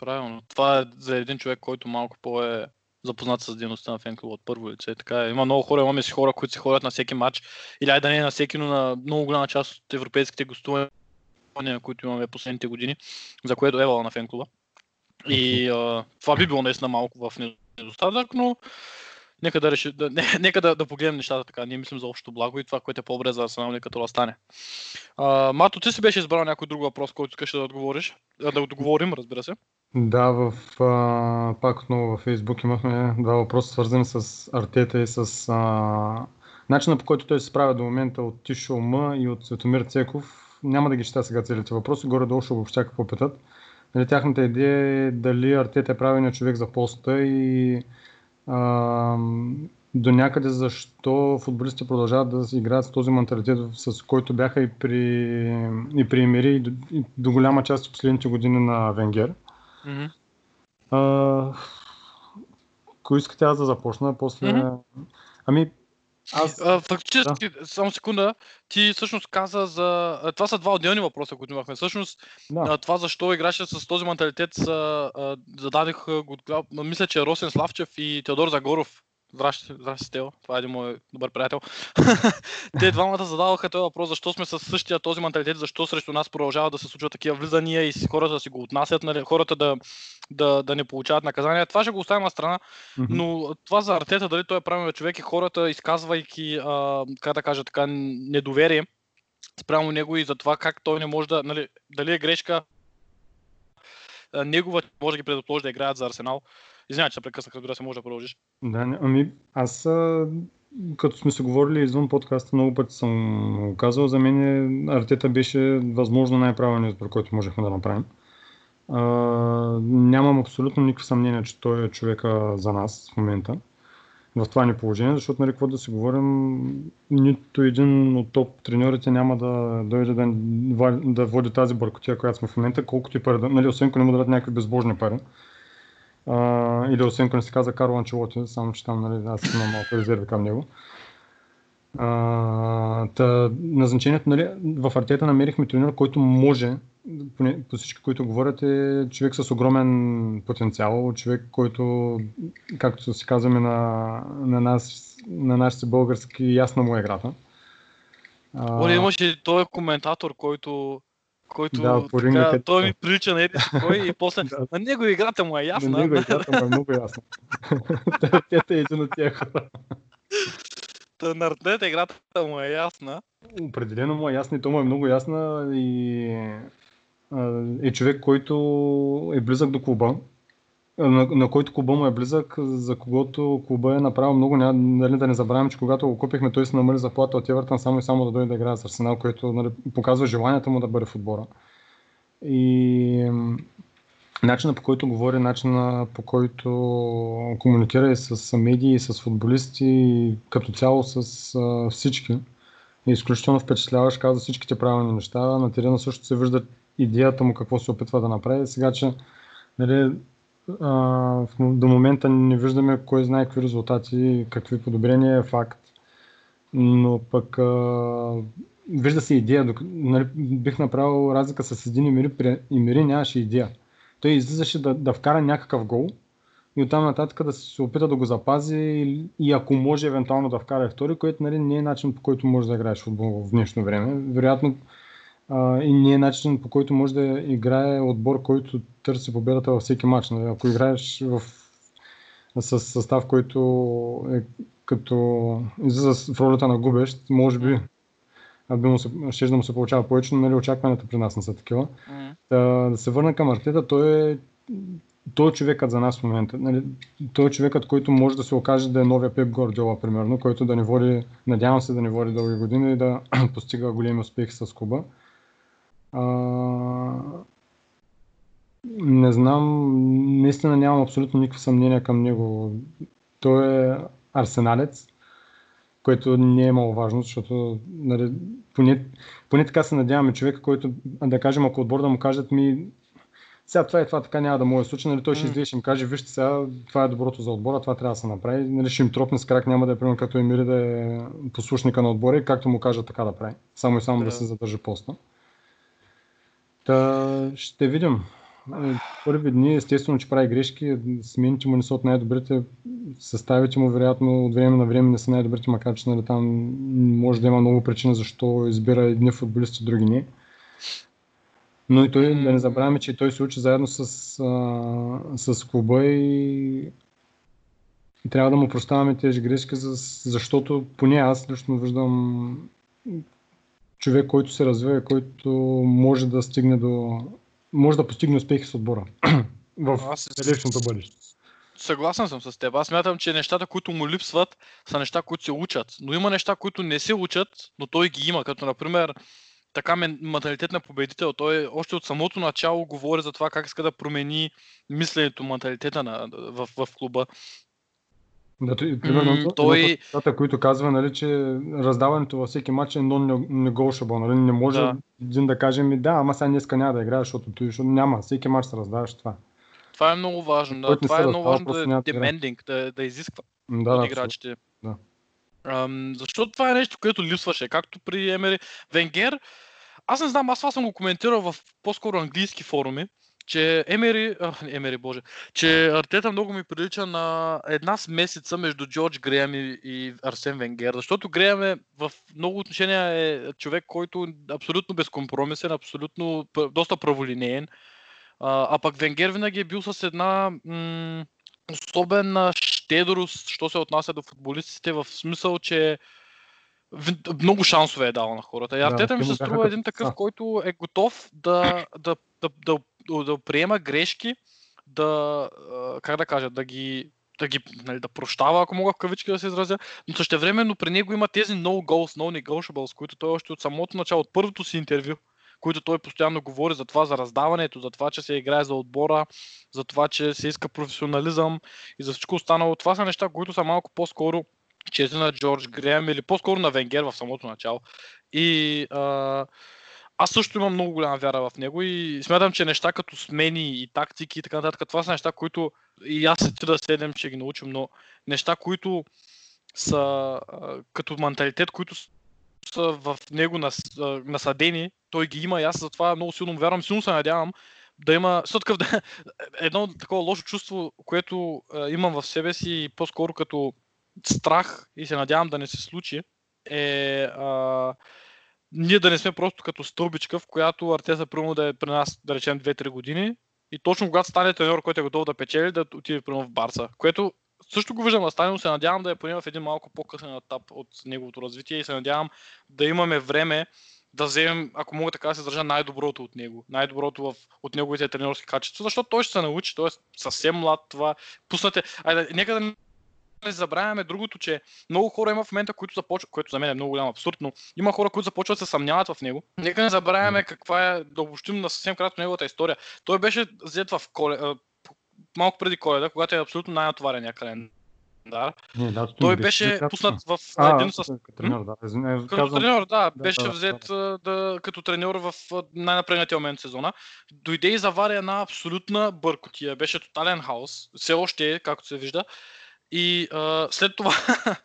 Правилно. Това е за един човек, който малко по-е запознат с дейността на фенклуба от първо лице. Така е. Има много хора, имаме си хора, които си ходят на всеки матч. Или айде да не е на всеки, но на много голяма част от европейските гостувания, които имаме последните години, за което е вала на фенклуба. И а, това би било наистина малко в недостатък, но Нека да, реши, да, не, нека да, да погледнем нещата така. Ние мислим за общото благо и това, което е по-добре за Арсенал, нека това стане. А, Мато, ти си беше избрал някой друг въпрос, който искаш да отговориш? Да отговорим, разбира се. Да, в, а, пак отново във Facebook имахме два въпроса, свързани с Артета и с а, начина по който той се справя до момента от Тишо М и от Светомир Цеков. Няма да ги чета сега целите въпроси, горе-долу ще обобщя какво питат. Нали, тяхната идея е дали Артета е правилният човек за поста и а, до някъде защо футболистите продължават да се играят с този менталитет, с който бяха и при, и при Емири и до, и до голяма част от последните години на Венгер. Mm-hmm. А, кой искате аз да започна? После... Мгм. Ами, аз... А, фактически, само секунда, ти всъщност каза за... Това са два отделни въпроса, които имахме. Всъщност, Да. това защо играчите с този менталитет са, а, зададих, а, го, мисля, че Росен Славчев и Теодор Загоров. Здрасти, здрасти, Тео. Това е един мой добър приятел. Те двамата задаваха този въпрос, защо сме с същия този менталитет, защо срещу нас продължават да се случват такива влизания и хората да си го отнасят, нали, хората да, да, да не получават наказания. Това ще го оставим на страна, но това за Артета, дали той е правилният човек и хората, изказвайки, а, как да кажа така, недоверие спрямо него и за това как той не може да, нали, дали е грешка негова, може да ги предположи да играят за Арсенал. Извинявай, че прекъснах, разбира се, може да продължиш. Да, ами аз, като сме се говорили извън подкаста, много пъти съм казал, за мен е, Артета беше възможно най-правилният избор, който можехме да направим. А, нямам абсолютно никакво съмнение, че той е човека за нас в момента в това ни положение, защото, нали, какво да си говорим, нито един от топ треньорите няма да дойде да, да води тази бъркотия, която сме в момента, колкото и пари, нали, освен ако не му дадат някакви безбожни пари. А, или освен ако се казва Карло Анчелоти, само че там нали, аз имам малко резерви към него. А, та, назначението, нали, в Артета намерихме тренер, който може, поне по всички, които говорят, е човек с огромен потенциал, човек, който, както си казваме на, на, нас, на нашите български, ясна му е играта. А, Оля, имаше и този коментатор, който който Да, така, той ми прилича на еди кой и после Да. на него играта му е на ясна. него играта му е много ясна. Артета е един от тия хора. На Артета играта му е ясна. Определено му е ясна и то му е много ясна и е човек, който е близък до клуба, на, на който клуба му е близък, за когото клуба е направил много. Нали, да не забравяме, че когато го купихме, той се намали заплата от Евертън само и само да дойде да играе с Арсенал, което нали, показва желанието му да бъде в отбора. И начина по който говори, начина по който комуникира и с медии, и с футболисти, и като цяло с а, всички, е изключително впечатляващ, каза всичките правилни неща. На терена също се вижда идеята му какво се опитва да направи. Сега, че нали, до момента не виждаме кой знае какви резултати, какви подобрения е факт. Но пък а, вижда се идея. Док... Нали, бих направил разлика с един Имири. При Имири нямаше идея. Той излизаше да, да вкара някакъв гол и оттам нататък да се опита да го запази и, и ако може евентуално да вкара втори, което нали, не е начин по който можеш да играеш футбол в днешно време. Вероятно а, и не е начин по който може да играе отбор, който търси победата във всеки матч. Нали? Ако играеш в, с състав, който е като излиза в ролята на губещ, може би би му се, ще да му се получава повече, но нали, очакванията при нас не са такива. М. Да, да се върна към Артета, той е, той е човекът за нас в момента. Нали, той е човекът, който може да се окаже да е новия Пеп Гордиола, примерно, който да ни води, надявам се да ни води дълги години и да постига големи успехи с Куба. А, не знам, наистина нямам абсолютно никакво съмнение към него. Той е арсеналец, което не е маловажно, защото нали, поне, поне така се надяваме човека, който да кажем, ако отбор да му кажат ми сега това и това така няма да му е случай, нали, той ще излезе и ще им каже, вижте сега, това е доброто за отбора, това трябва да се направи, нали, ще им тропне с крак, няма да е примерно като Емири да е послушника на отбора и както му кажа така да прави, само и само да, Да. се задържи поста. Та, ще видим. Е, Първи дни, естествено, че прави грешки, смените му не са от най-добрите, съставите му вероятно от време на време не са най-добрите, макар че нали, там може да има много причини защо избира едни футболисти, други не. Но и той, да не забравяме, че той се учи заедно с, а, с клуба и И трябва да му прощаваме тези грешки, за- защото поне аз лично виждам човек, който се развива и който може да стигне до... може да постигне успехи с отбора в далечното бъдеще. Съгласен съм с теб. Аз смятам, че нещата, които му липсват, са неща, които се учат. Но има неща, които не се учат, но той ги има. Като, например, така мен- менталитет на победител. Той още от самото начало говори за това как иска да промени мисленето, менталитета на, в, в клуба. Да, примерно, М, той... нещата, които казва, нали, че раздаването във всеки матч е non-negotiable. Нали? Не може Да. един да каже ми, да, ама сега днеска няма да играе, защото той, защото няма. Всеки матч се раздаваш това. Това е много важно. Да. Това е много важно да е demanding, да, да изисква Да, от да, играчите. Да. Ам, защото това е нещо, което липсваше. Както при Емери. Венгер, аз не знам, аз това съм го коментирал в по-скоро английски форуми, че Емери, а, Емери, боже, че Артета много ми прилича на една смесица между Джордж Греъм и, и Арсен Венгер, защото Греъм е в много отношения е човек, който е абсолютно безкомпромисен, абсолютно доста праволинеен, а, а пък Венгер винаги е бил с една м- особена щедрост, що се отнася до футболистите, в смисъл, че много шансове е дал на хората. И Да, Артета ми те се струва един такъв, който е готов да, да, да, да, да, приема грешки, да, как да кажа, да ги, да ги нали, да прощава, ако мога в кавички да се изразя, но същевременно при него има тези no goals, no negotiables, които той още от самото начало, от първото си интервю, които той постоянно говори за това, за раздаването, за това, че се играе за отбора, за това, че се иска професионализъм и за всичко останало. Това са неща, които са малко по-скоро чети на Джордж Греъм или по-скоро на Венгер в самото начало. И а, аз също имам много голяма вяра в него и смятам, че неща като смени и тактики и така нататък, това са неща, които и аз се да седем, ще ги научим, но неща, които са като менталитет, които са в него насадени, той ги има и аз затова много силно вярвам, силно се надявам да има такъв, да, едно такова лошо чувство, което имам в себе си по-скоро като страх и се надявам да не се случи, е а, ние да не сме просто като стълбичка, в която Артета примерно да е при нас, да речем, 2-3 години и точно когато стане треньор, който е готов да печели, да отиде примерно в Барса, което също го виждам да стане, но се надявам да е поне в един малко по-късен етап от неговото развитие и се надявам да имаме време да вземем, ако мога така да се държа, най-доброто от него. Най-доброто в, от неговите тренерски качества, защото той ще се научи, той е съвсем млад това. Пуснате, айде, нека да не забравяме другото, че много хора има в момента, които започват, което за мен е много голям абсурд, но има хора, които започват да се съмняват в него. Нека не забравяме каква е, да обобщим на съвсем кратко неговата история. Той беше взет в коле, малко преди коледа, когато е абсолютно най-натоварения календар. Не, да, Той беше лятото. пуснат в А, един с като треньор, да. Извиня, като казвам, треньор, да, беше да, взет да. Да, като треньор в най-напрегнатия момент сезона. Дойде и завари една абсолютна бъркотия. Беше тотален хаос. Все още е, както се вижда. И а, след това,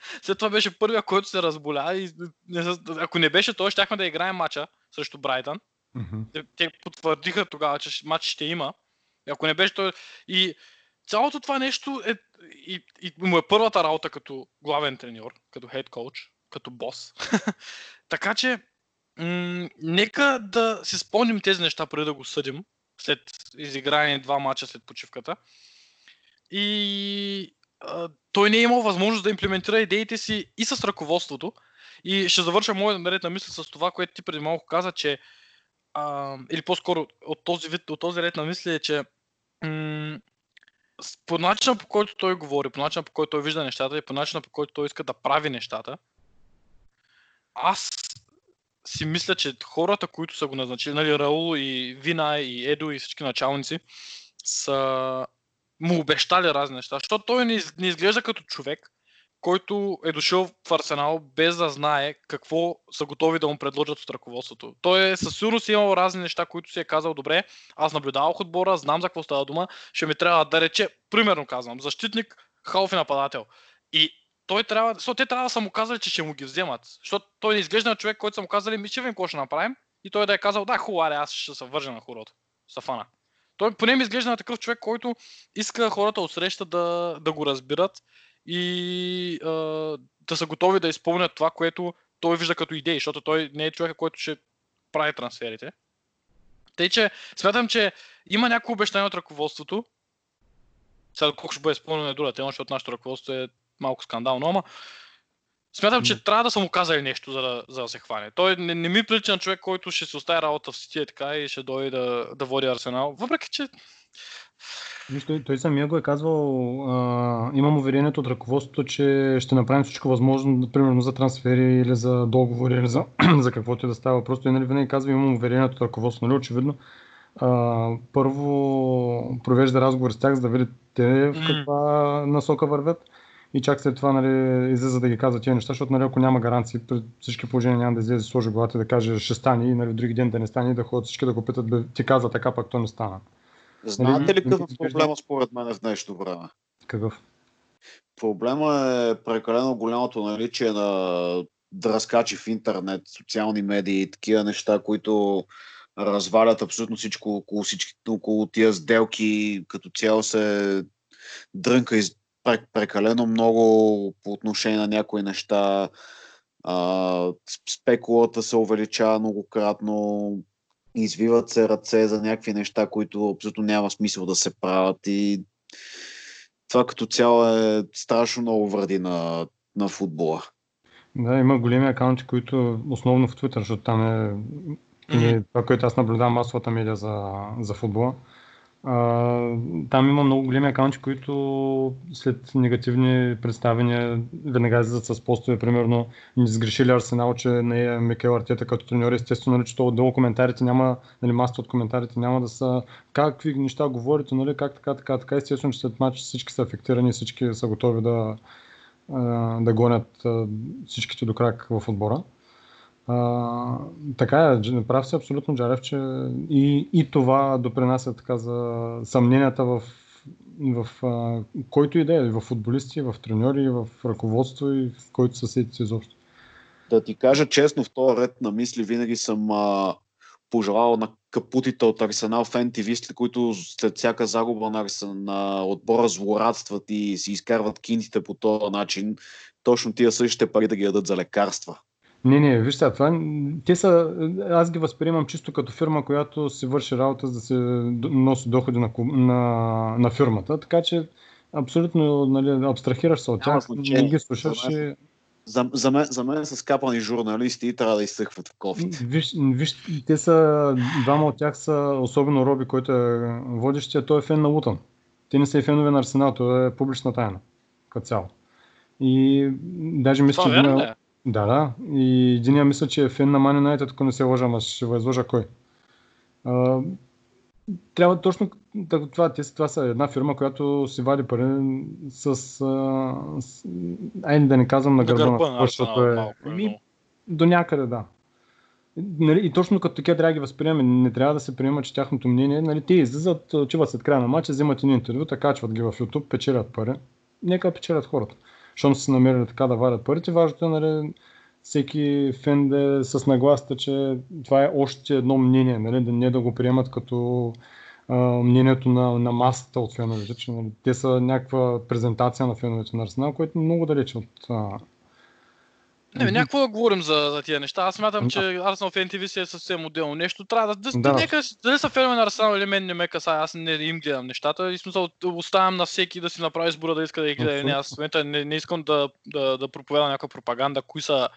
след това беше първия, който се разболя. И, не, ако не беше той, щяхме да играем матча срещу Брайтън. мгм. Те, те потвърдиха тогава, че матч ще има. И ако не беше той. И цялото това нещо е. И, и му е първата работа като главен треньор, като хед коуч, като бос. така че, м- нека да си спомним тези неща преди да го съдим, след изиграние два мача след почивката. И той не е имал възможност да имплементира идеите си и с ръководството. И ще завърша моят наред на мисъл с това, което ти преди малко каза, че а, или по-скоро от този вид, от този ред на мисли е, че м- по начина по който той говори, по начина по който той вижда нещата и по начина по който той иска да прави нещата, аз си мисля, че хората, които са го назначили, нали, Раул и Вина и Едо и всички началници, са му обещали разни неща, защото той не, не изглежда като човек, който е дошъл в Арсенал без да знае какво са готови да му предложат от ръководството. Той е със сигурност имал разни неща, които си е казал, добре, аз наблюдавах отбора, знам за какво става дума, ще ми трябва да рече, примерно казвам, защитник, халф и нападател. И той трябва, те трябва да са му казали, че ще му ги вземат. Защото той не изглежда на човек, който са му казали, ми ще видим какво ще направим. И той да е казал, да, хубаво, аз ще се вържа на хората. Сафана. Той поне ми изглежда на такъв човек, който иска хората от среща да, да го разбират и а, да са готови да изпълнят това, което той вижда като идеи, защото той не е човек, който ще прави трансферите. Тъй, че смятам, че има някакво обещание от ръководството Сега колко ще бъде изпълнено е друга тема, защото нашето ръководство е малко скандално, ама смятам, че трябва да са му казали нещо, за да, за да се хване. Той не, не ми прилича на човек, който ще се остави работа в Сити така и ще дойде да, да води Арсенал. Въпреки, че Виж, той, той самия го е казвал, а, имам уверението от ръководството, че ще направим всичко възможно, примерно за трансфери или за договори, или за, за каквото и да става. Просто и нали, винаги казва, имам уверението от ръководството. Нали, очевидно, а, първо провежда разговор с тях, за да видите те в каква насока вървят. И чак след това нали, излиза да ги казва тези неща, защото нали, ако няма гаранции, при всички положения няма да излезе, да сложи главата да каже ще стане и нали, други ден да не стане и да ходят всички да го питат, бе, ти каза така, пак то не стана. Знаете ли Нали, какъв е проблема според мен в днешно време? Какъв? Проблема е прекалено голямото наличие на дръскачи в интернет, социални медии такива неща, които развалят абсолютно всичко около, всички, около тия сделки. Като цяло се дрънка из, прекалено много по отношение на някои неща. А, спекулата се увеличава многократно, извиват се ръце за някакви неща, които абсолютно няма смисъл да се правят и това като цяло е страшно много вреди на, на футбола. Да, има големи акаунти, които основно в Twitter, защото там е mm-hmm. това, което аз наблюдавам масовата медиа за, за футбола. Там има много големи акаунти, които след негативни представения веднага излизат с постове, примерно не сгрешили Арсенал, че не е Микел Артета като треньор, естествено, нали, че отдолу коментарите няма, нали, масата от коментарите няма да са какви неща говорите, нали, как така, така, така, естествено, че след матч всички са афектирани, всички са готови да, да гонят всичките до крак в отбора. Така е, прав си абсолютно Джарев, че и, и това допринася така за съмненията в, в а, който и да е, в футболисти, в треньори, в ръководство и в който съседите изобщо. Да ти кажа честно, в този ред на мисли винаги съм а, пожелал на капутите от Арсенал фен тивисти, които след всяка загуба на, на отбора злорадстват и си изкарват кинтите по този начин, точно тия същите пари да ги дадат за лекарства. Не, не, виж сега, това, те са, аз ги възприемам чисто като фирма, която си върши работа за да се носи доходи на, на, на фирмата, така че абсолютно нали, абстрахираш се от тях, не ги слушаш и... За, за, мен, за мен са скапани журналисти и трябва да изсъхват в кофите. Виж, виж, те са, двама от тях са, особено Роби, който е водещия, той е фен на Лутън. Те не са и фенове на Арсенал, той е публична тайна, като цяло. И даже мисля, че... Верно, да, да. И единия мисля, че е фен на Man United, ако не се лъжа, ама ще изложа кой. А, трябва точно това, те, това са една фирма, която си вади пари с, а, с айде да не казвам на гърба, на гърба на защото е, малко, е ми, до някъде, да. Нали, и точно като такива трябва да ги възприемем. Не трябва да се приема, че тяхното мнение, нали, те излизат, отиват след края на матча, взимат един интервю, качват ги в YouTube, печелят пари. Нека печелят хората щом са се намерили така да вадят парите, важното е нали, всеки фен да е с нагласата, че това е още едно мнение, нали, да не да го приемат като а, мнението на, на масата от феновете, че нали, те са някаква презентация на феновете на Арсенал, което е много далече от а, не, бе, някакво да говорим за, за тия неща. Аз смятам, че Arsenal Fan TV си е съвсем отделно нещо. Трябва да, да, Да. нека, дали са фенове на Арсенал или мен не ме касае, аз не им гледам нещата. И смисъл оставям на всеки да си направи избора да иска да ги гледа не. Аз в момента не, не искам да, да, да проповядам някаква пропаганда, кои са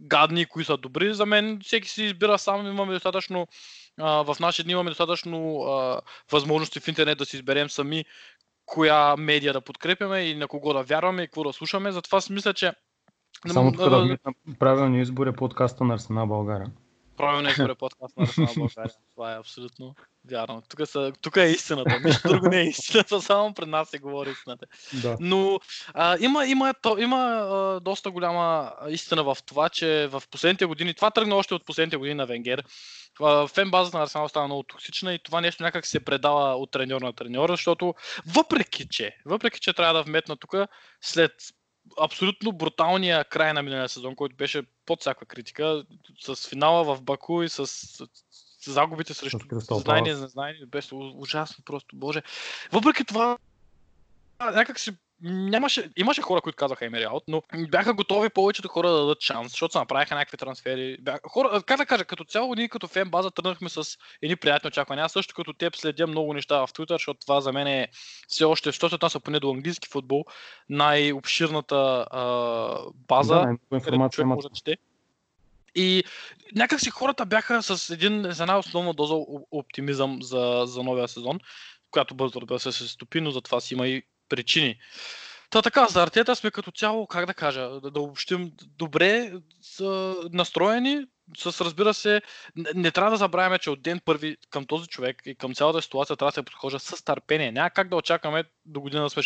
гадни, кои са добри. За мен всеки си избира сам. Имаме достатъчно а, в наши дни имаме достатъчно а, възможности в интернет да си изберем сами коя медия да подкрепяме и на кого да вярваме и какво да слушаме. Затова си мисля, че Само тук да вметна правилния избор е подкаста на Арсенал България. Правилно избор е подкаст на Арсенал България. Това е абсолютно вярно. Тук, са, тук е истината. Нищо друго не е истината, само пред нас се говори истината. Да. Но а, има, има, то, има а, доста голяма истина в това, че в последните години, това тръгна още от последните години на Венгер, фен базата на Арсенал става много токсична и това нещо някак се предава от треньор на треньор, защото въпреки че, въпреки че трябва да вметна тук, след абсолютно бруталния край на миналия сезон, който беше под всякаква критика, с финала в Баку и с, с, с загубите срещу знание, незнание, беше ужасно просто, боже. Въпреки това, някак си нямаше, имаше хора, които казаха Емери Аут, но бяха готови повечето хора да дадат шанс, защото се направиха някакви трансфери. Бяха, хора, как да кажа, като цяло ние като фен база тръгнахме с едни приятни очаквания. Аз също като теб следя много неща в Twitter, защото това за мен е все още, защото се отнася поне до английски футбол, най-обширната а, база, Да, информация човек може да чете. И някак си хората бяха с, един, с една основна доза оптимизъм за, за новия сезон, която бързо разбира се се стопи, но за това си има и причини. Та така, за Артета сме като цяло, как да кажа, да, да обобщим, добре са настроени, с разбира се, не, не трябва да забравяме, че от ден първи към този човек и към цялата ситуация трябва да се подхожда с търпение. Няма как да очакваме до година да сме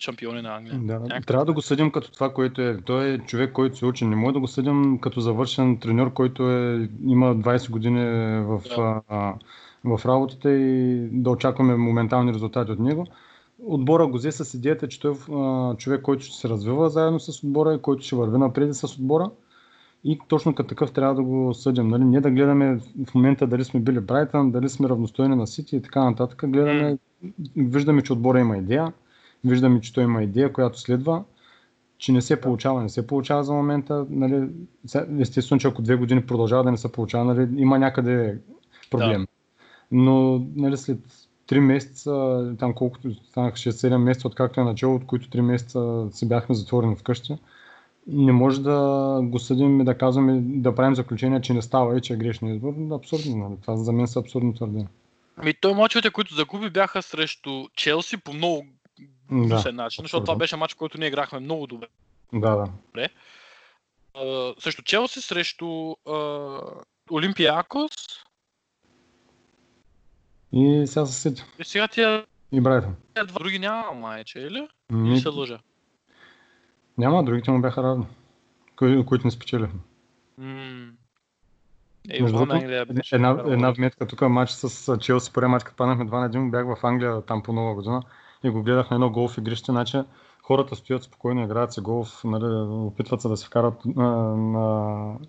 шампиони на Англия. Да, Някак- трябва да го съдим като това, което е. Той е човек, който се учи. Не може да го съдим като завършен треньор, който е, има 20 години в, Да. а, в работата и да очакваме моментални резултати от него. Отбора го взе с идеята, че той е човек, който ще се развива заедно с отбора и който ще върви напред с отбора. И точно като такъв трябва да го съдим. Нали? Не да гледаме в момента дали сме били Брайтън, дали сме равностойни на Сити и така нататък. Гледаме, виждаме, че отбора има идея, виждаме, че той има идея, която следва, че не се получава, не се получава за момента. Нали, естествено, че ако две години продължава да не се получава, нали, има някъде проблем. Но нали, след 3 месеца, там колкото станаха 6-7 месеца, откакто е начало, от които 3 месеца си бяхме затворени вкъщи, не може да го съдим и да казваме, да правим заключение, че не става и че е грешно избор. Абсурдно. Нали? Това за мен са абсурдно твърдения. Ами той мачовете, които загуби, бяха срещу Челси по много Да, начин, защото това беше матч, който ние играхме много добре. Да, да. А, срещу Челси, срещу а, Олимпиакос И сега се сети. и сега тия И Брайтън. други няма майче, или? Ми, Или се лъжа? няма, другите му бяха равни, кои, които не спечелихме. М. Е, Между другото, една, една вметка тук, матч с Челси, първия матч, като паднахме 2 на 1, бях в Англия там по нова година и го гледах на едно голф игрище, значи хората стоят спокойно, играят си голф, нали, опитват се да се вкарат а, на,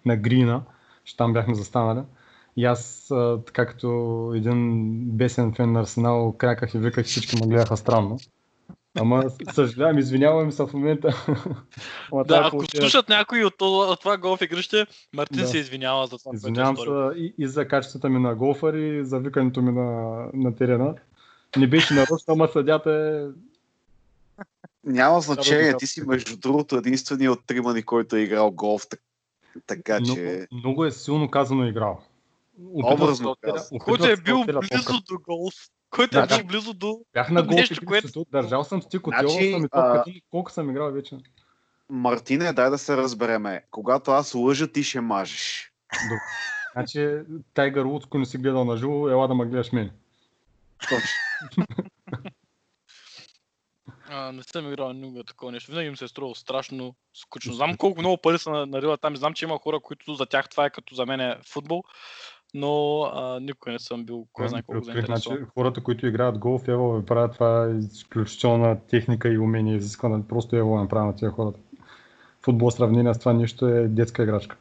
на грина, че там бяхме застанали. И аз, а, така като един бесен фен на Арсенал, кряках и виках, всички ме гледаха странно. Ама съжалявам, извинявам се в момента. Ама Да, ако положението. слушат някой от, това- от това голф игрище, Мартин Да. се извинява за това, е Извинявам се и, и за качествата ми на голфър и за викането ми на, на терена. Не беше нарочно, ама съдята е... Няма значение, ти си между другото единствения от трима ни, който е играл голф. так- Така Много, че... много е силно казано играл. Образно Който е бил близо до голф. Който е Да, бил близо до... Бях на голф нещо, което- държал съм стик, Значи, отивал съм и а- топката, колко съм играл вече. Мартине, дай да се разбереме. Когато аз лъжа, ти ще мажеш. Значи, Тайгър Вудс, ако не си гледал на живо, ела да ме гледаш мен. Точно. А, не съм играл никога такова нещо. Винаги им се е струвало страшно скучно. Знам колко много пари са на- нарила там. и Знам, че има хора, които за тях това е като за мен е футбол. Но а, никога не съм бил кой знае колко Открих, значи, заинтересован. хората, които играят голф, ево ви правят това е изключителна техника и умение изискване. Просто ево направя на тия хората. Футбол сравнение с това нещо е детска играчка.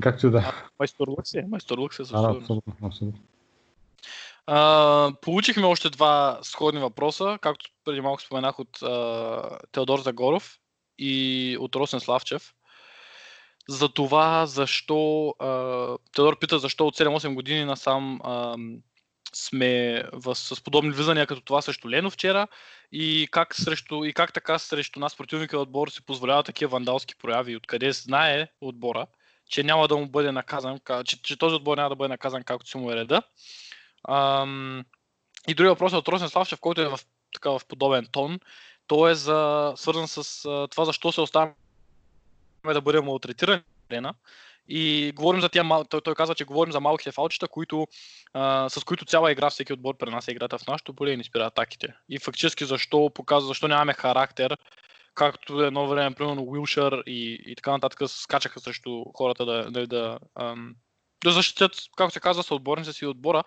Както и да. Майстор Лъкс е. Майстор Лъкс е със абсолютно, абсолютно. А, получихме още два сходни въпроса, както преди малко споменах от а, Теодор Загоров и от Росен Славчев. За това защо а, Теодор пита защо от 7-8 години насам а, сме в, с подобни влизания като това срещу Лено вчера и как, срещу, и как така срещу нас противника отбор си позволява такива вандалски прояви, откъде знае отбора, че няма да му бъде наказан, ка- че, че този отбор няма да бъде наказан както си му е реда. Ам, и други въпрос е от Росен Славчев, който е в, така, в подобен тон. Той е за, свързан с а, това защо се оставаме да бъдем малтретирани. И говорим за тия, мал... той, той казва, че говорим за малките фалчета, които, а, с които цяла игра всеки отбор пренася играта в нашото поле и ни спира атаките. И фактически защо показва, защо нямаме характер, както едно време, примерно Уилшър и, и така нататък скачаха срещу хората да, да, да, ам, да защитят, както се казва, съотборниците си отбора.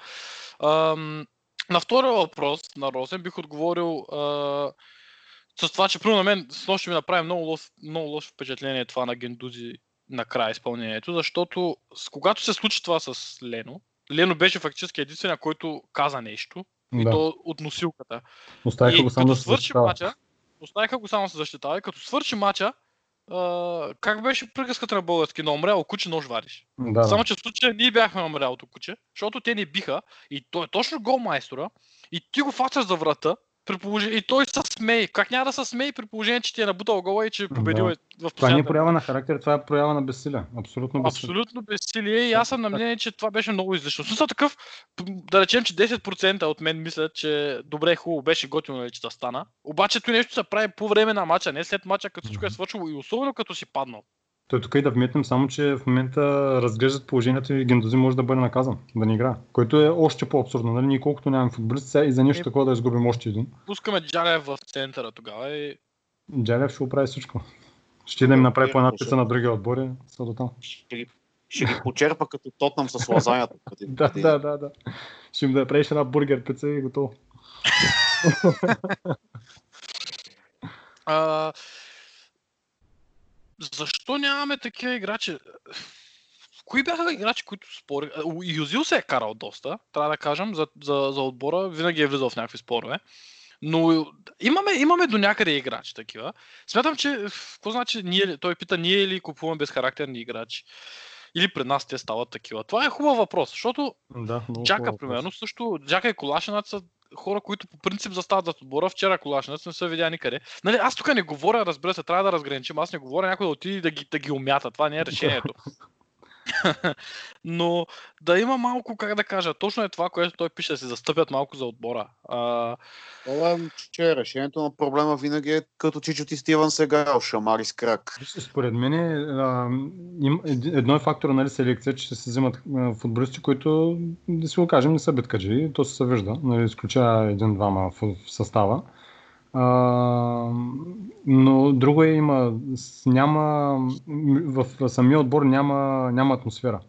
Ам, на втория въпрос на Росен бих отговорил а, с това, че примерно на мен с нощи ми направи много лош, много лошо впечатление това на Гендузи на края изпълнението, защото с, когато се случи това с Лено, Лено беше фактически единствения, който каза нещо, и Да. то от носилката. Оставиха и го само да се защитава. мача, Оставиха го само се защитава и като свърши мача, а, как беше приказката на български? На умряло куче нож вариш. Да, Само, да. че в случая ние бяхме на умрялото куче, защото те ни биха и той е точно гол майстора и ти го фащаш за врата при положение, и той се смее. Как няма да се смее при положение, че ти е набутал гола и че е победил Да. е в Това не е последната проява на характер, това е проява на безсилие. Абсолютно безсилие. Абсолютно безсилие и аз съм на мнение, че това беше много излишно. Смисъл такъв, да речем, че 10% от мен мислят, че добре, хубаво беше готино, нали, че да стана. Обаче той нещо се прави по време на мача, не след мача, като всичко е свършило и особено като си паднал. Той тук и да вметнем само, че в момента разглеждат положението и Гендози може да бъде наказан, да не играе. Което е още по-абсурдно. Нали? Ние колкото нямаме футболист, сега и за нещо Е. такова да изгубим още един. Пускаме Джалев в центъра тогава и Джалев ще оправи всичко. Ще да им направи по една пица на другия отбори, са до там. Ще ги, ще ги почерпа като тотнам с лазанята. Да, да, да, да. Ще им да правиш една бургер пица и готово. Защо нямаме такива играчи? Кои бяха играчи, които спори? Юзил се е карал доста, трябва да кажем, за, за, за отбора. Винаги е влизал в някакви спорове. Но имаме, имаме до някъде играчи такива. Смятам, че какво значи ние, той пита ние ли купуваме безхарактерни играчи? Или при нас те стават такива? Това е хубав въпрос, защото Да, Джака, хубав примерно, въпрос. също Джака и Колашинат са хора, които по принцип застават зад отбора. Вчера Колашинат не са видя никъде. Нали, аз тук не говоря, разбира се, трябва да разграничим. Аз не говоря някой да отиде да ги, да ги умята. Това не е решението. Но да има малко, как да кажа, точно е това, което той пише, да се застъпят малко за отбора. А, Това е, че решението на проблема винаги е като Чичо ти Стивън сега, шамари с крак. Според мен а, им, ед- едно е фактора нали, селекция, че се взимат а, футболисти, които, да си го кажем, не са биткаджи. То се вижда, нали, изключая един-двама в, в състава. А, но друго е има, няма, в, самия отбор няма, няма атмосфера.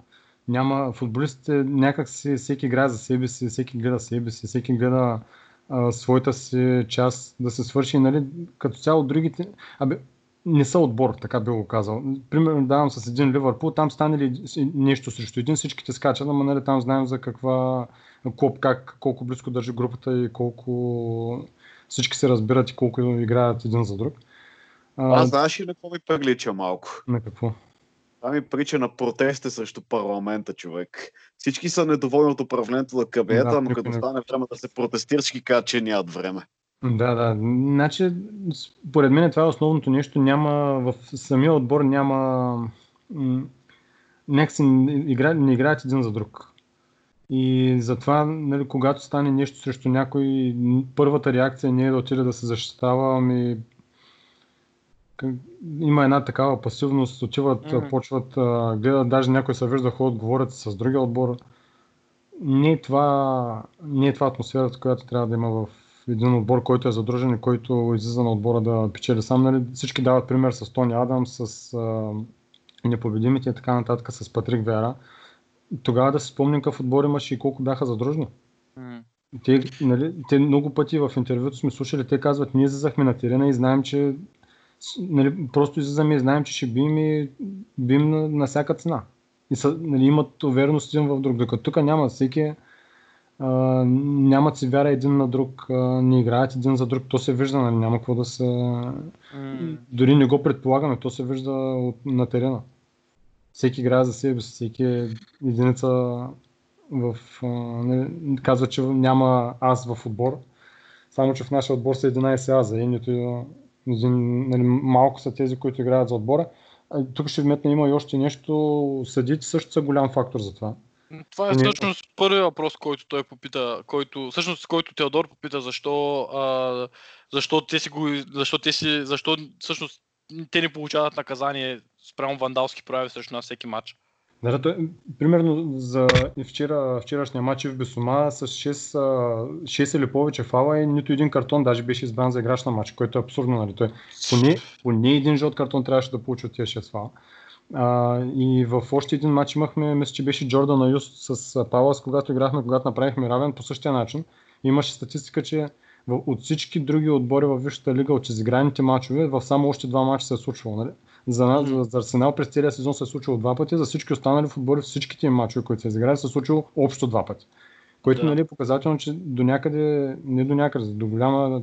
Няма футболистите, някак си всеки играе за себе си, всеки гледа себе си, всеки гледа а, своята си част да се свърши. Нали, като цяло другите, абе, не са отбор, така би го казал. Примерно давам с един Ливърпул, там стане ли нещо срещу един, всичките скачат, ама нали, там знаем за каква клуб, как, колко близко държи групата и колко всички се разбират и колко играят един за друг. А, Аз знаеш ли на какво ми прилича малко? на какво? Това ми прича на протести срещу парламента, човек. Всички са недоволни от управлението на кабинета, Да, но като стане време да се протестира, всички казват, че нямат време. Да, да. Значи, според мен това е основното нещо. Няма, в самия отбор няма... Някакси не игра, не играят един за друг. И затова, нали, когато стане нещо срещу някой, първата реакция не е да отиде да се защитава, ами има една такава пасивност, отиват, Мгм. почват, гледат, даже някой се вижда, ходят, говорят с другия отбор. Не е това, не е това атмосферата, която трябва да има в един отбор, който е задружен и който излиза на отбора да печели сам. Нали, всички дават пример с Тони Адамс, с а, непобедимите и така нататък, с Патрик Вера. Тогава да си спомним какъв отбор имаше и колко бяха задружни. Те, нали, те много пъти в интервюто сме слушали, те казват, ние излизахме на терена и знаем, че нали, просто излизаме и знаем, че ще бием и бием на, на всяка цена. И са, нали, имат увереност един в друг, докато тук няма всеки а, нямат си вяра един на друг, а, не играят един за друг, то се вижда, нали, няма какво да се... м. Дори не го предполагаме, то се вижда от, на терена. Всеки играе за себе си, всеки е единица в... А, нали, казва, че няма аз в отбор, само че в нашия отбор са 11 аза и нито един, нали, малко са тези, които играят за отбора. А, тук ще вметна има и още нещо, съдите също са голям фактор за това. Това е Не- всъщност първият въпрос, който той попита, който, всъщност, който Теодор попита, защо, а, защо те си го, защо те си, защо всъщност те не получават наказание спрямо вандалски прояви срещу нас всеки матч. Да, той, примерно за вчера, вчерашния матч в Бесома с 6, а, 6 или повече фала и нито един картон даже беше избран за играч на матч, което е абсурдно. Нали? Той, поне, поне един жълт картон трябваше да получи от тия 6 фала. А, и в още един матч имахме, мисля, че беше Джордан Аюс с Палас, когато играхме, когато направихме равен по същия начин. Имаше статистика, че от всички други отбори в Висшата лига, от изиграните матчове, в само още два матча се е случвало. Нали? За, нас, за, за Арсенал през целия сезон се е случило два пъти, за всички останали футболи, всичките им мачове, които са изиграли, се е случило общо два пъти. Което Да. нали, е показателно, че до някъде, не до някъде, до голяма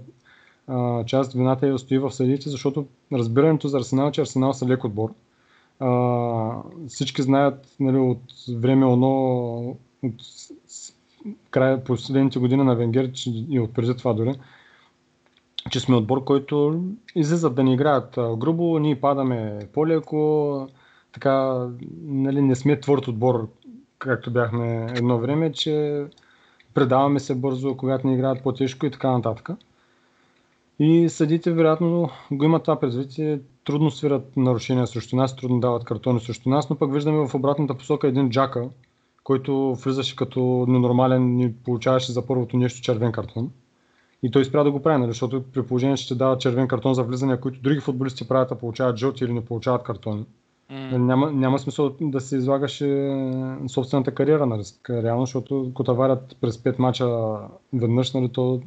а, част вината е стои в съдите, защото разбирането за Арсенал, е, че Арсенал са лек отбор. А, всички знаят нали, от време оно, от края последните години на Венгер и от преди това дори, че сме отбор, който излизат да ни играят грубо, ние падаме по-леко, така, нали, не сме твърд отбор, както бяхме едно време, че предаваме се бързо, когато ни играят по-тежко и така нататък. И съдите вероятно го имат това предвид трудно свират нарушения срещу нас, трудно дават картони срещу нас, но пък виждаме в обратната посока един Джака, който влизаше като ненормален и получаваше за първото нещо червен картон. И той спря да го прави, нали? защото при положение, че ще дава червен картон за влизания, които други футболисти правят, а получават жълти или не получават картони. Mm. Няма, няма смисъл да се излагаше собствената кариера на риск. Реално, защото ако таварят през 5 мача веднъж, нали, то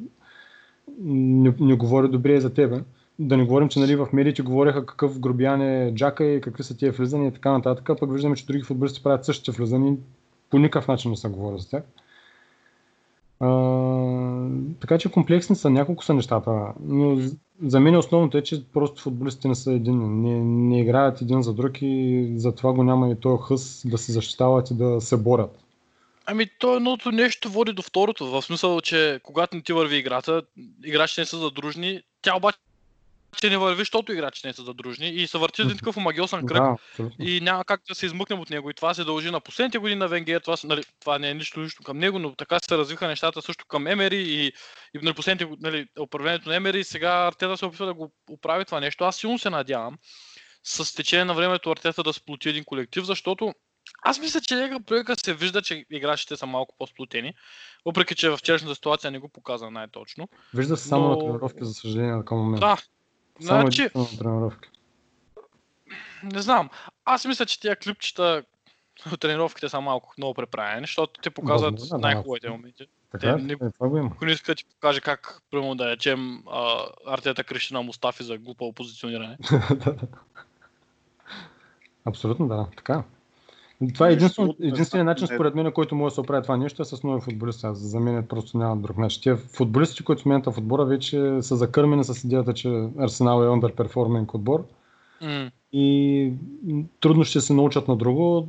не, не говори добре за тебе. Да не говорим, че нали, в медиите говореха какъв грубиян е Джака и какви са тия влизания и така нататък, пък виждаме, че други футболисти правят същите влизания по никакъв начин не се говори за тях. А, така че комплексни са, няколко са нещата, но за мен основното е, че просто футболистите не са един, не, не играят един за друг и затова го няма и този хъс да се защитават и да се борят. Ами то едното нещо води до второто, в смисъл, че когато не ти върви играта, играчите не са задружни, тя обаче че не върви, защото играчите не са задружни и се върти един такъв омагиосен кръг да, и няма как да се измъкнем от него. И това се дължи на последните години на Венгер. Това, нали, това не е нищо лично към него, но така се развиха нещата също към Емери и, и на последните нали, управлението на Емери. И сега Артета се опитва да го оправи това нещо. Аз силно се надявам с течение на времето Артета да сплоти един колектив, защото аз мисля, че нека проека се вижда, че играчите са малко по-сплутени, въпреки че в вчерашната ситуация не го показа най-точно. Вижда се само но... на тренировки, за съжаление, към момента. Да, само значи... тренировки. Не знам. Аз мисля, че тия клипчета от тренировките са малко много преправени, защото те показват да, да, най-хубавите моменти. Така, те, не, е, това го има. Ако не иска да ти покаже как, примерно да речем, Артета крещи на Мустафи за глупо позициониране. Абсолютно да, така. Това е единствен, единственият начин, според мен, който може да се оправи това нещо е с нови футболисти. Аз за мен просто няма друг начин. Те футболисти, които в момента в отбора, вече са закърмени с идеята, че Арсенал е underperforming отбор. Mm. И трудно ще се научат на друго.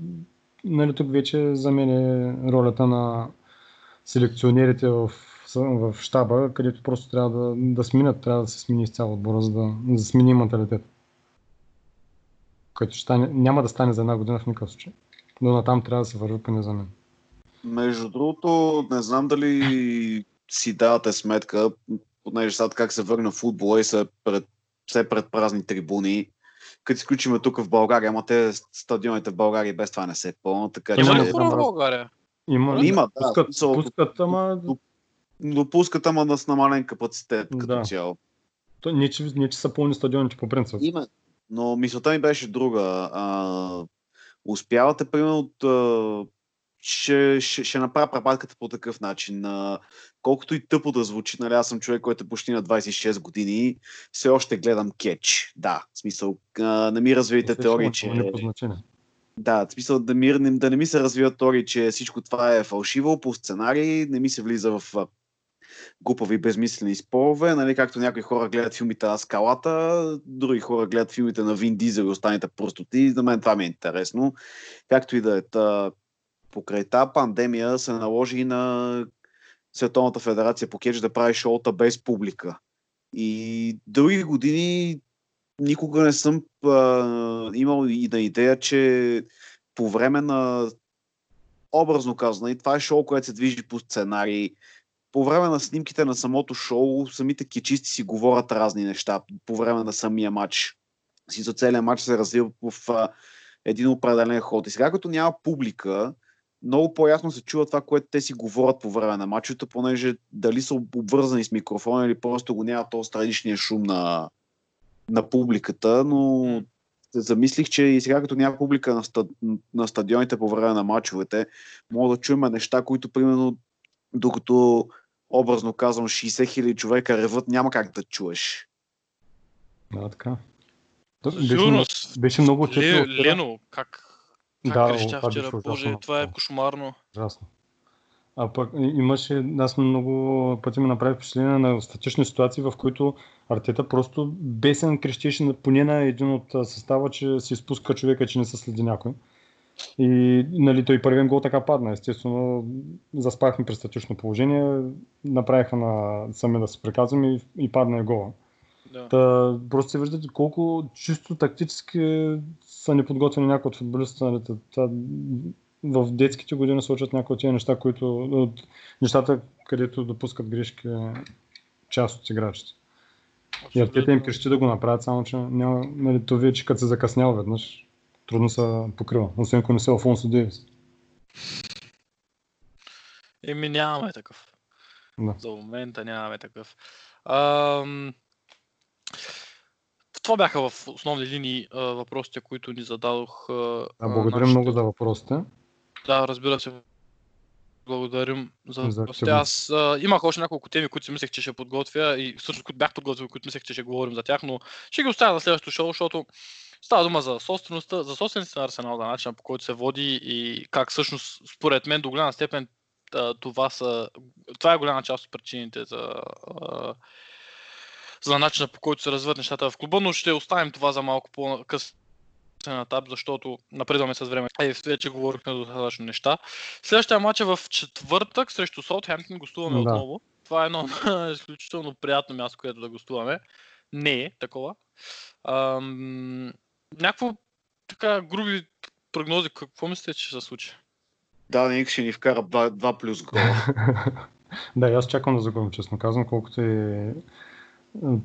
Нали, тук вече за мен е ролята на селекционерите в, в щаба, където просто трябва да, да сменят, трябва да се смени изцяло отбора, за да, да смени менталитет. Който ще стане, няма да стане за една година в никакъв случай но натам трябва да се върви поне за мен. Между другото, не знам дали си давате сметка, понеже сега как се върна в футбола и са пред, все пред празни трибуни, като изключиме тук в България, ама те стадионите в България без това не се пълнат. Така, Има ли хора в България? Има, има да. Пускат, пускат, ама... Допускат, ама с намален капацитет като да. цяло. То, не, че, не, че са пълни стадионите по принцип. Има. Но мисълта ми беше друга. А, успявате, примерно, да, ще, ще, ще направя препатката по такъв начин. А, колкото и тъпо да звучи, нали, аз съм човек, който е почти на 26 години, все още гледам кетч. Да, в смисъл, а, не ми развивате теории, че... Да, в смисъл да, ми, да не ми се развиват теории, че всичко това е фалшиво по сценарий, не ми се влиза в глупави безмислени спорове, нали, както някои хора гледат филмите на скалата, други хора гледат филмите на Вин Дизел и останите простоти. За мен това ми е интересно. Както и да е. Та, покрай тази пандемия се наложи и на Световната федерация по кетч да прави шоута без публика. И други години никога не съм а, имал и на идея, че по време на образно казано, и това е шоу, което се движи по сценарий, по време на снимките на самото шоу, самите кичисти си говорят разни неща по време на самия матч. Си за целият матч се развива в а, един определен ход. И сега, като няма публика, много по-ясно се чува това, което те си говорят по време на матчата, понеже дали са обвързани с микрофона или просто го няма този страничния шум на, на публиката, но замислих, че и сега като няма публика на, ста, на стадионите по време на матчовете, мога да чуем неща, които примерно докато образно казвам, 60 хиляди човека реват, няма как да чуеш. Да, така. Беше, беше много Лено, как, как да, крещя вчера, боже, това е кошмарно. Ужасно. А пък имаше, аз много пъти ми направи впечатление на статични ситуации, в които Артета просто бесен крещеше на- поне на един от състава, че се изпуска човека, че не се следи някой. И нали, той първият гол така падна. Естествено, заспахме при статично положение, направиха на сами да се приказваме и, и падна и гола. Да. Та, просто се виждате колко чисто тактически са неподготвени някои от футболистите. Нали, та, в детските години се учат някои от тези неща, които, от нещата, където допускат грешки част от играчите. И артета им крещи да го направят, само че няма, нали, то вече като се закъснял веднъж, трудно се покрива. Освен ако не се Алфонсо Дейвис. Еми нямаме такъв. Да. За момента нямаме такъв. Ам... Това бяха в основни линии а, въпросите, които ни зададох. а, А, благодаря нашите- много за въпросите. Да, разбира се. Благодарим за За въпросите. Аз а, имах още няколко теми, които си мислех, че ще подготвя и всъщност, които бях подготвил, които мислех, че ще говорим за тях, но ще ги оставя за следващото шоу, защото става дума за собствеността, за собствениците на Арсенал, за начина по който се води и как всъщност, според мен, до голяма степен това са, това е голяма част от причините за, за начина по който се развиват нещата в клуба, но ще оставим това за малко по-късно на етап, защото напредваме с време. Е, вече говорихме достатъчно неща. Следващия матч е в четвъртък срещу Саутхемптън. Гостуваме Да. отново. Това е едно изключително приятно място, където да гостуваме. Не е такова. Ам, някакво така груби прогнози. Какво мислите, че ще се случи? Даник ще ни вкара 2 плюс гола. Да, аз чакам да загубим, честно казвам, колкото и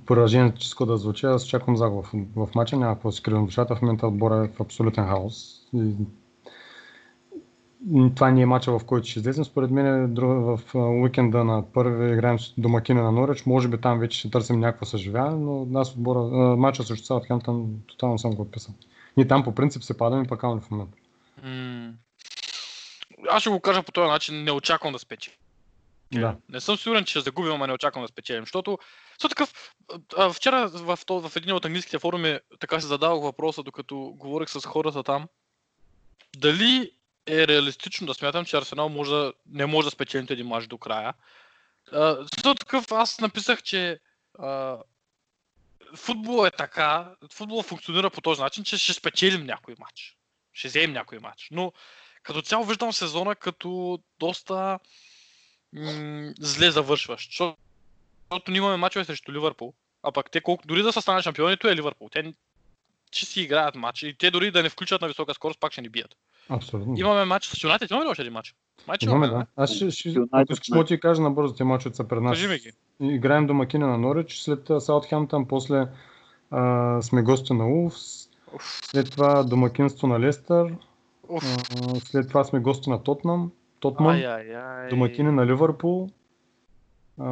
пораженческо да звучи, аз чакам загуба в, в матча, няма какво да си кривам душата, в момента отбора е в абсолютен хаос. И... Това не е матча, в който ще излезем. Според мен е в уикенда на първи играем с домакина на Норич. Може би там вече ще търсим някакво съживяване, но аз отбора, а, матча срещу Саутхемптън тотално съм го отписал. Ние там по принцип се падаме пак в момента. М, Аз ще го кажа по този начин. Не очаквам да спечи. Да. Не съм сигурен, че ще загубим, ама не очаквам да спечелим. Защото, защото такъв, а, вчера в, то- в един от английските форуми така се задавах въпроса, докато говорих с хората там. Дали е реалистично да смятам, че Арсенал може да, не може да спечелим един мач до края. Защото такъв, аз написах, че а, футбол е така, футбол функционира по този начин, че ще спечелим някой матч. Ще вземем някой матч. Но като цяло виждам сезона като доста м- зле завършващ. Защото ние имаме мачове срещу Ливърпул, а пък те колко, дори да са станали шампионито е Ливърпул. Те ще си играят матч и те дори да не включат на висока скорост, пак ще ни бият. Абсолютно. Имаме матч с Юнайтед, имаме ли още един матч? Матч Имаме, да. Аз ще, ще, да ти кажа набързо, те мачовете са пред нас. Кажи ми ги. Играем домакина на Норич, след Саутхемптън, после а, сме гости на Улфс, след това домакинство на Лестър, а, след това сме гости на Тотнам, Тотман, домакини на Ливърпул, а,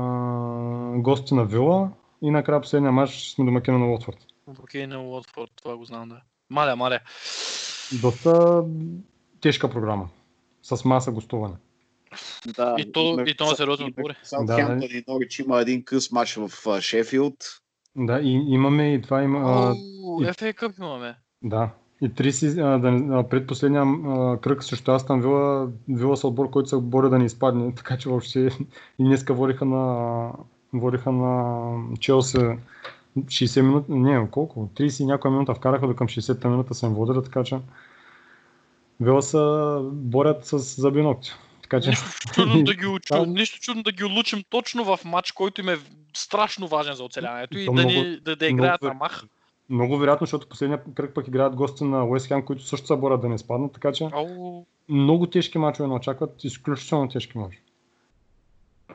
гости на Вила и накрая последния матч сме домакина на Уотфорд. Окей, на Уотфорд, това го знам, да. Маля, маля. Доста тежка програма. С маса гостуване. Да, И то- и то на сериозен и отбор е. Саутхемптън и Норич има един къс матч в Шефилд. Да, и имаме и това има. Оу, и- FA Cup имаме. Да. И три си, а, да, предпоследния а, кръг срещу Астан Вила, Вила са отбор, който се бори да не изпадне, така че въобще и днеска водиха на, водиха на Челси 60 минути, не, колко, 30 и някоя минута вкараха до към 60-та минута са им водили, така че Вила са борят с зъби и ногти. Така че, Нищо чудно да ги учу, нищо чудно да ги улучим точно в матч, който им е страшно важен за оцеляването и То да, много- ни, да, да играят много на мах. много вероятно, защото последния кръг пък играят гости на Уест Хем, които също се борят да не изпаднат, така че Ау. много тежки мачове не очакват, изключително тежки мачове.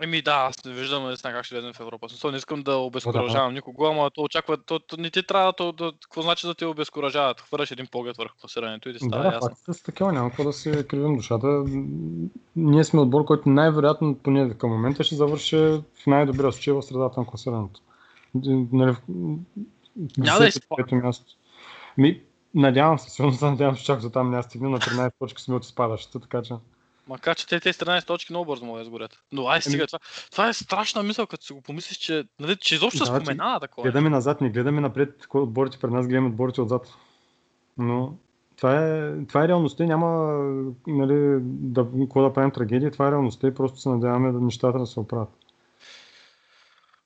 Еми да, аз не виждам наистина как ще влезем в Европа. Смисъл, не искам да обезкуражавам никого, ама то очаква, то, то не ти трябва то, да, какво значи да те обезкуражават? Хвърляш един поглед върху класирането и ти става Да, ясно. фактите са такива, няма какво да се кривим душата. Ние сме отбор, който най-вероятно, поне към момента, ще завърши в най-добрия случай в средата на класирането. Нали, Няма да 10-то, изпадне. пето място. Ми, надявам се, сигурно се надявам, че чак до там няма стигне на 13 точки сме от изпадащите, така че. Макар, че те тези 13 точки много бързо могат да изгорят. Но ай стига, Еми- това, това е страшна мисъл, като си го помислиш, че, нали, че изобщо Да, споменава такова. Гледаме назад, не гледаме напред, кой отборите пред нас, гледаме отборите отзад. Но това е, това е реалността няма нали, да, какво да правим трагедия, това е реалността и просто се надяваме да нещата да се оправят.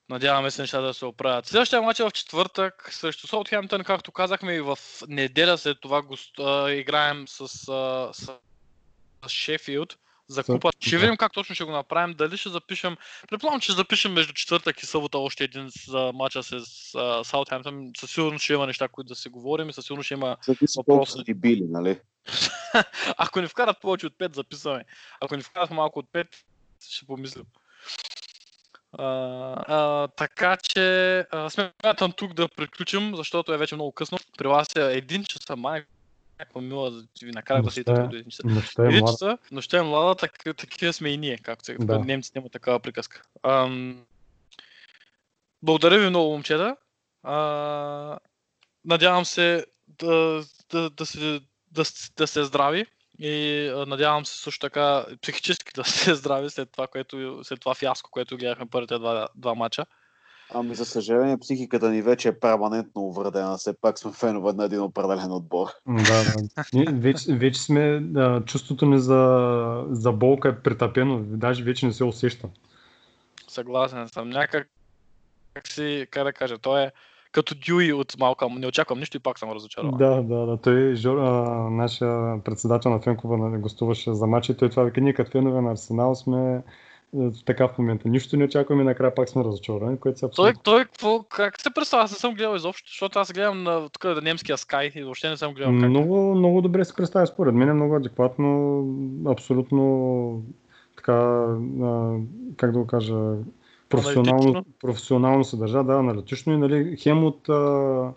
Надяваме се нещата да се оправят. Следващия матч е в четвъртък срещу Саутхемптън, както казахме и в неделя след това гост, а, играем с, а, с, с Шефилд за купа. Ще да. видим как точно ще го направим. Дали ще запишем. Предполагам, че ще запишем между четвъртък и събота още един за матча с Саутхемптън. Със сигурност ще има неща, които да се говорим и със сигурност ще има Зависи колко са ти били, нали? Ако ни вкарат повече от 5, записваме. Ако ни вкарат малко от 5, ще помислим. А, а, така че а, смятам тук да приключим, защото е вече много късно. При вас е един часа май. Някаква мила да ви накарах да седите до един часа. Нощта е млада. нощта е млада, так, такива сме и ние, както се Да. немците има такава приказка. Ам... Благодаря ви много, момчета. А... Надявам се да, да, да, се, да, да се здрави и надявам се също така психически да се здрави след това, което, след това фиаско, което гледахме първите два, два мача. Ами за съжаление, психиката ни вече е перманентно увредена. Все пак сме фенове на един определен отбор. Да, да. Вече, вече сме, да, чувството ни за, за болка е претъпено, даже вече не се усеща. Съгласен съм. Някак как си, как да кажа, той е като Дюи от Малкам. Не очаквам нищо и пак съм разочарован. Да, да, да. Той, Жор, а, нашия председател на Фенкова, нали, гостуваше за матча и той това вика, ние като фенове на Арсенал сме е, в такъв момент. Нищо не очакваме накрая пак сме разочаровани, което се Той, абсолютно. той какво, как се представя? Аз не съм гледал изобщо, защото аз гледам на, тук на немския Sky и въобще не съм гледал как. Много, много добре се представя според мен, е много адекватно, абсолютно така, а, как да го кажа, професионално, професионално се държа, да, аналитично и нали, хем от а,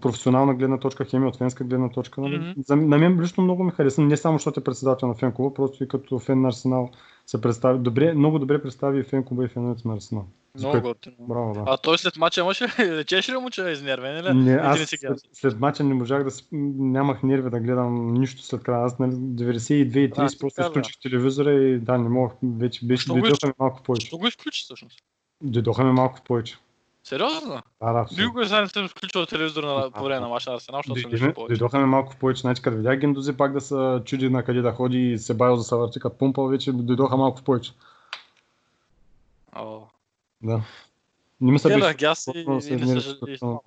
професионална гледна точка, хем и от фенска гледна точка. Нали. Мгм. За, на мен лично много ми хареса, не само защото е председател на фен клуба, просто и като фен на Арсенал се представи, добре, много добре представи и фен клуба и феновете на Арсенал. Много готино. Браво, да. А той след мача имаше, лечеше ли му, че е изнервен или? Не, аз не след, след мача не можах да нямах нерви да гледам нищо след края. Аз нали, 92 и 30 А, просто изключих телевизора и да, не мога, вече беше, дойдоха ми малко повече. Що го изключи всъщност? Дойдоха ми малко повече. Сериозно? Да, да. Никога не съм изключил телевизора на, по време на маша на Арсенал, защото съм нищо повече. Дойдоха ми малко повече, значи като видях Гендози пак да се чуди на къде да ходи и се байо за съвърти, като пумпал, вече дойдоха малко повече. О. Да. Не ми се Гледах беше. ги аз и, не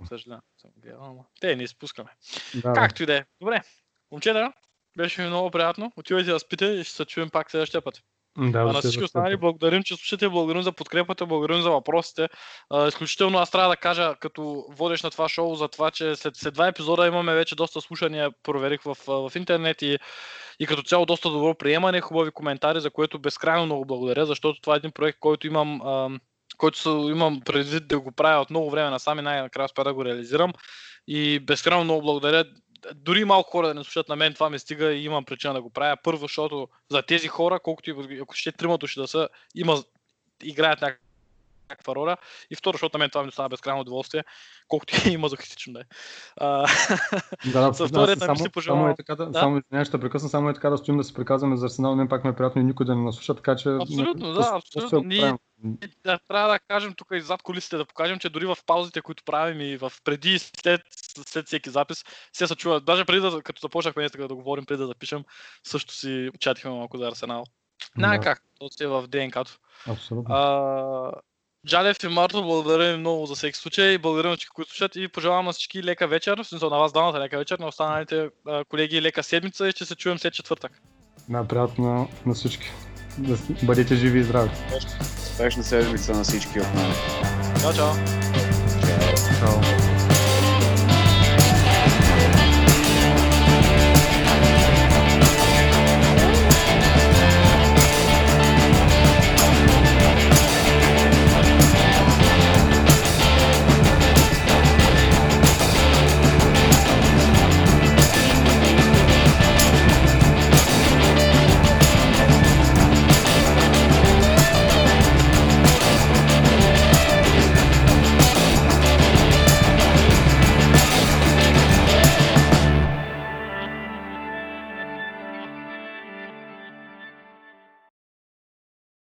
съжалявам. Те не изпускаме. Да. Както и да е. Добре. Момчета, беше ми много приятно. Отивайте да спите и ще се чуем пак следващия път. Да, А на всички останали благодарим, че слушате, благодарим за подкрепата, благодарим за въпросите. А, изключително аз трябва да кажа, като водещ на това шоу, за това, че след, след два епизода имаме вече доста слушания, проверих в, в интернет и, и като цяло доста добро приемане, хубави коментари, за което безкрайно много благодаря, защото това е един проект, който имам, а, който са, имам предвид да го правя от много време насам и най-накрая успя да го реализирам. И безкрайно много благодаря. Дори малко хора да не слушат на мен, това ми стига и имам причина да го правя. Първо, защото за тези хора, колкото и ако ще трима души да са, има, играят няк- някаква роля. И второ, защото на мен това ми стана безкрайно удоволствие, колкото и мазохистично да е. Да, да, вторият ми само, си само е така да, Да. само извинявай, ще прекъсна, само е така да стоим да се приказваме за Арсенал, мен пак ме е приятно и никой да не нас слуша, така че... Абсолютно, да, абсолютно. Ние- да, трябва да кажем тук и зад колисите да покажем, че дори в паузите, които правим и в преди и след, след всеки запис, се се чува. Даже преди да, като започнахме така да говорим, преди да запишем, също си чатихме малко за Арсенал. Най Да. как, то си е в ДНК-то. Абсолютно. А, Джалев и Марто, благодаря ви много за всеки случай. Благодаря на всички, които слушат и пожелавам на всички лека вечер. В смисъл на вас двамата лека вечер, на останалите а, колеги лека седмица и ще се чуем след четвъртък. Да, приятно на всички. Да бъдете живи и здрави. Успешна седмица на всички от нас. Чао, чао! Чао. Чао.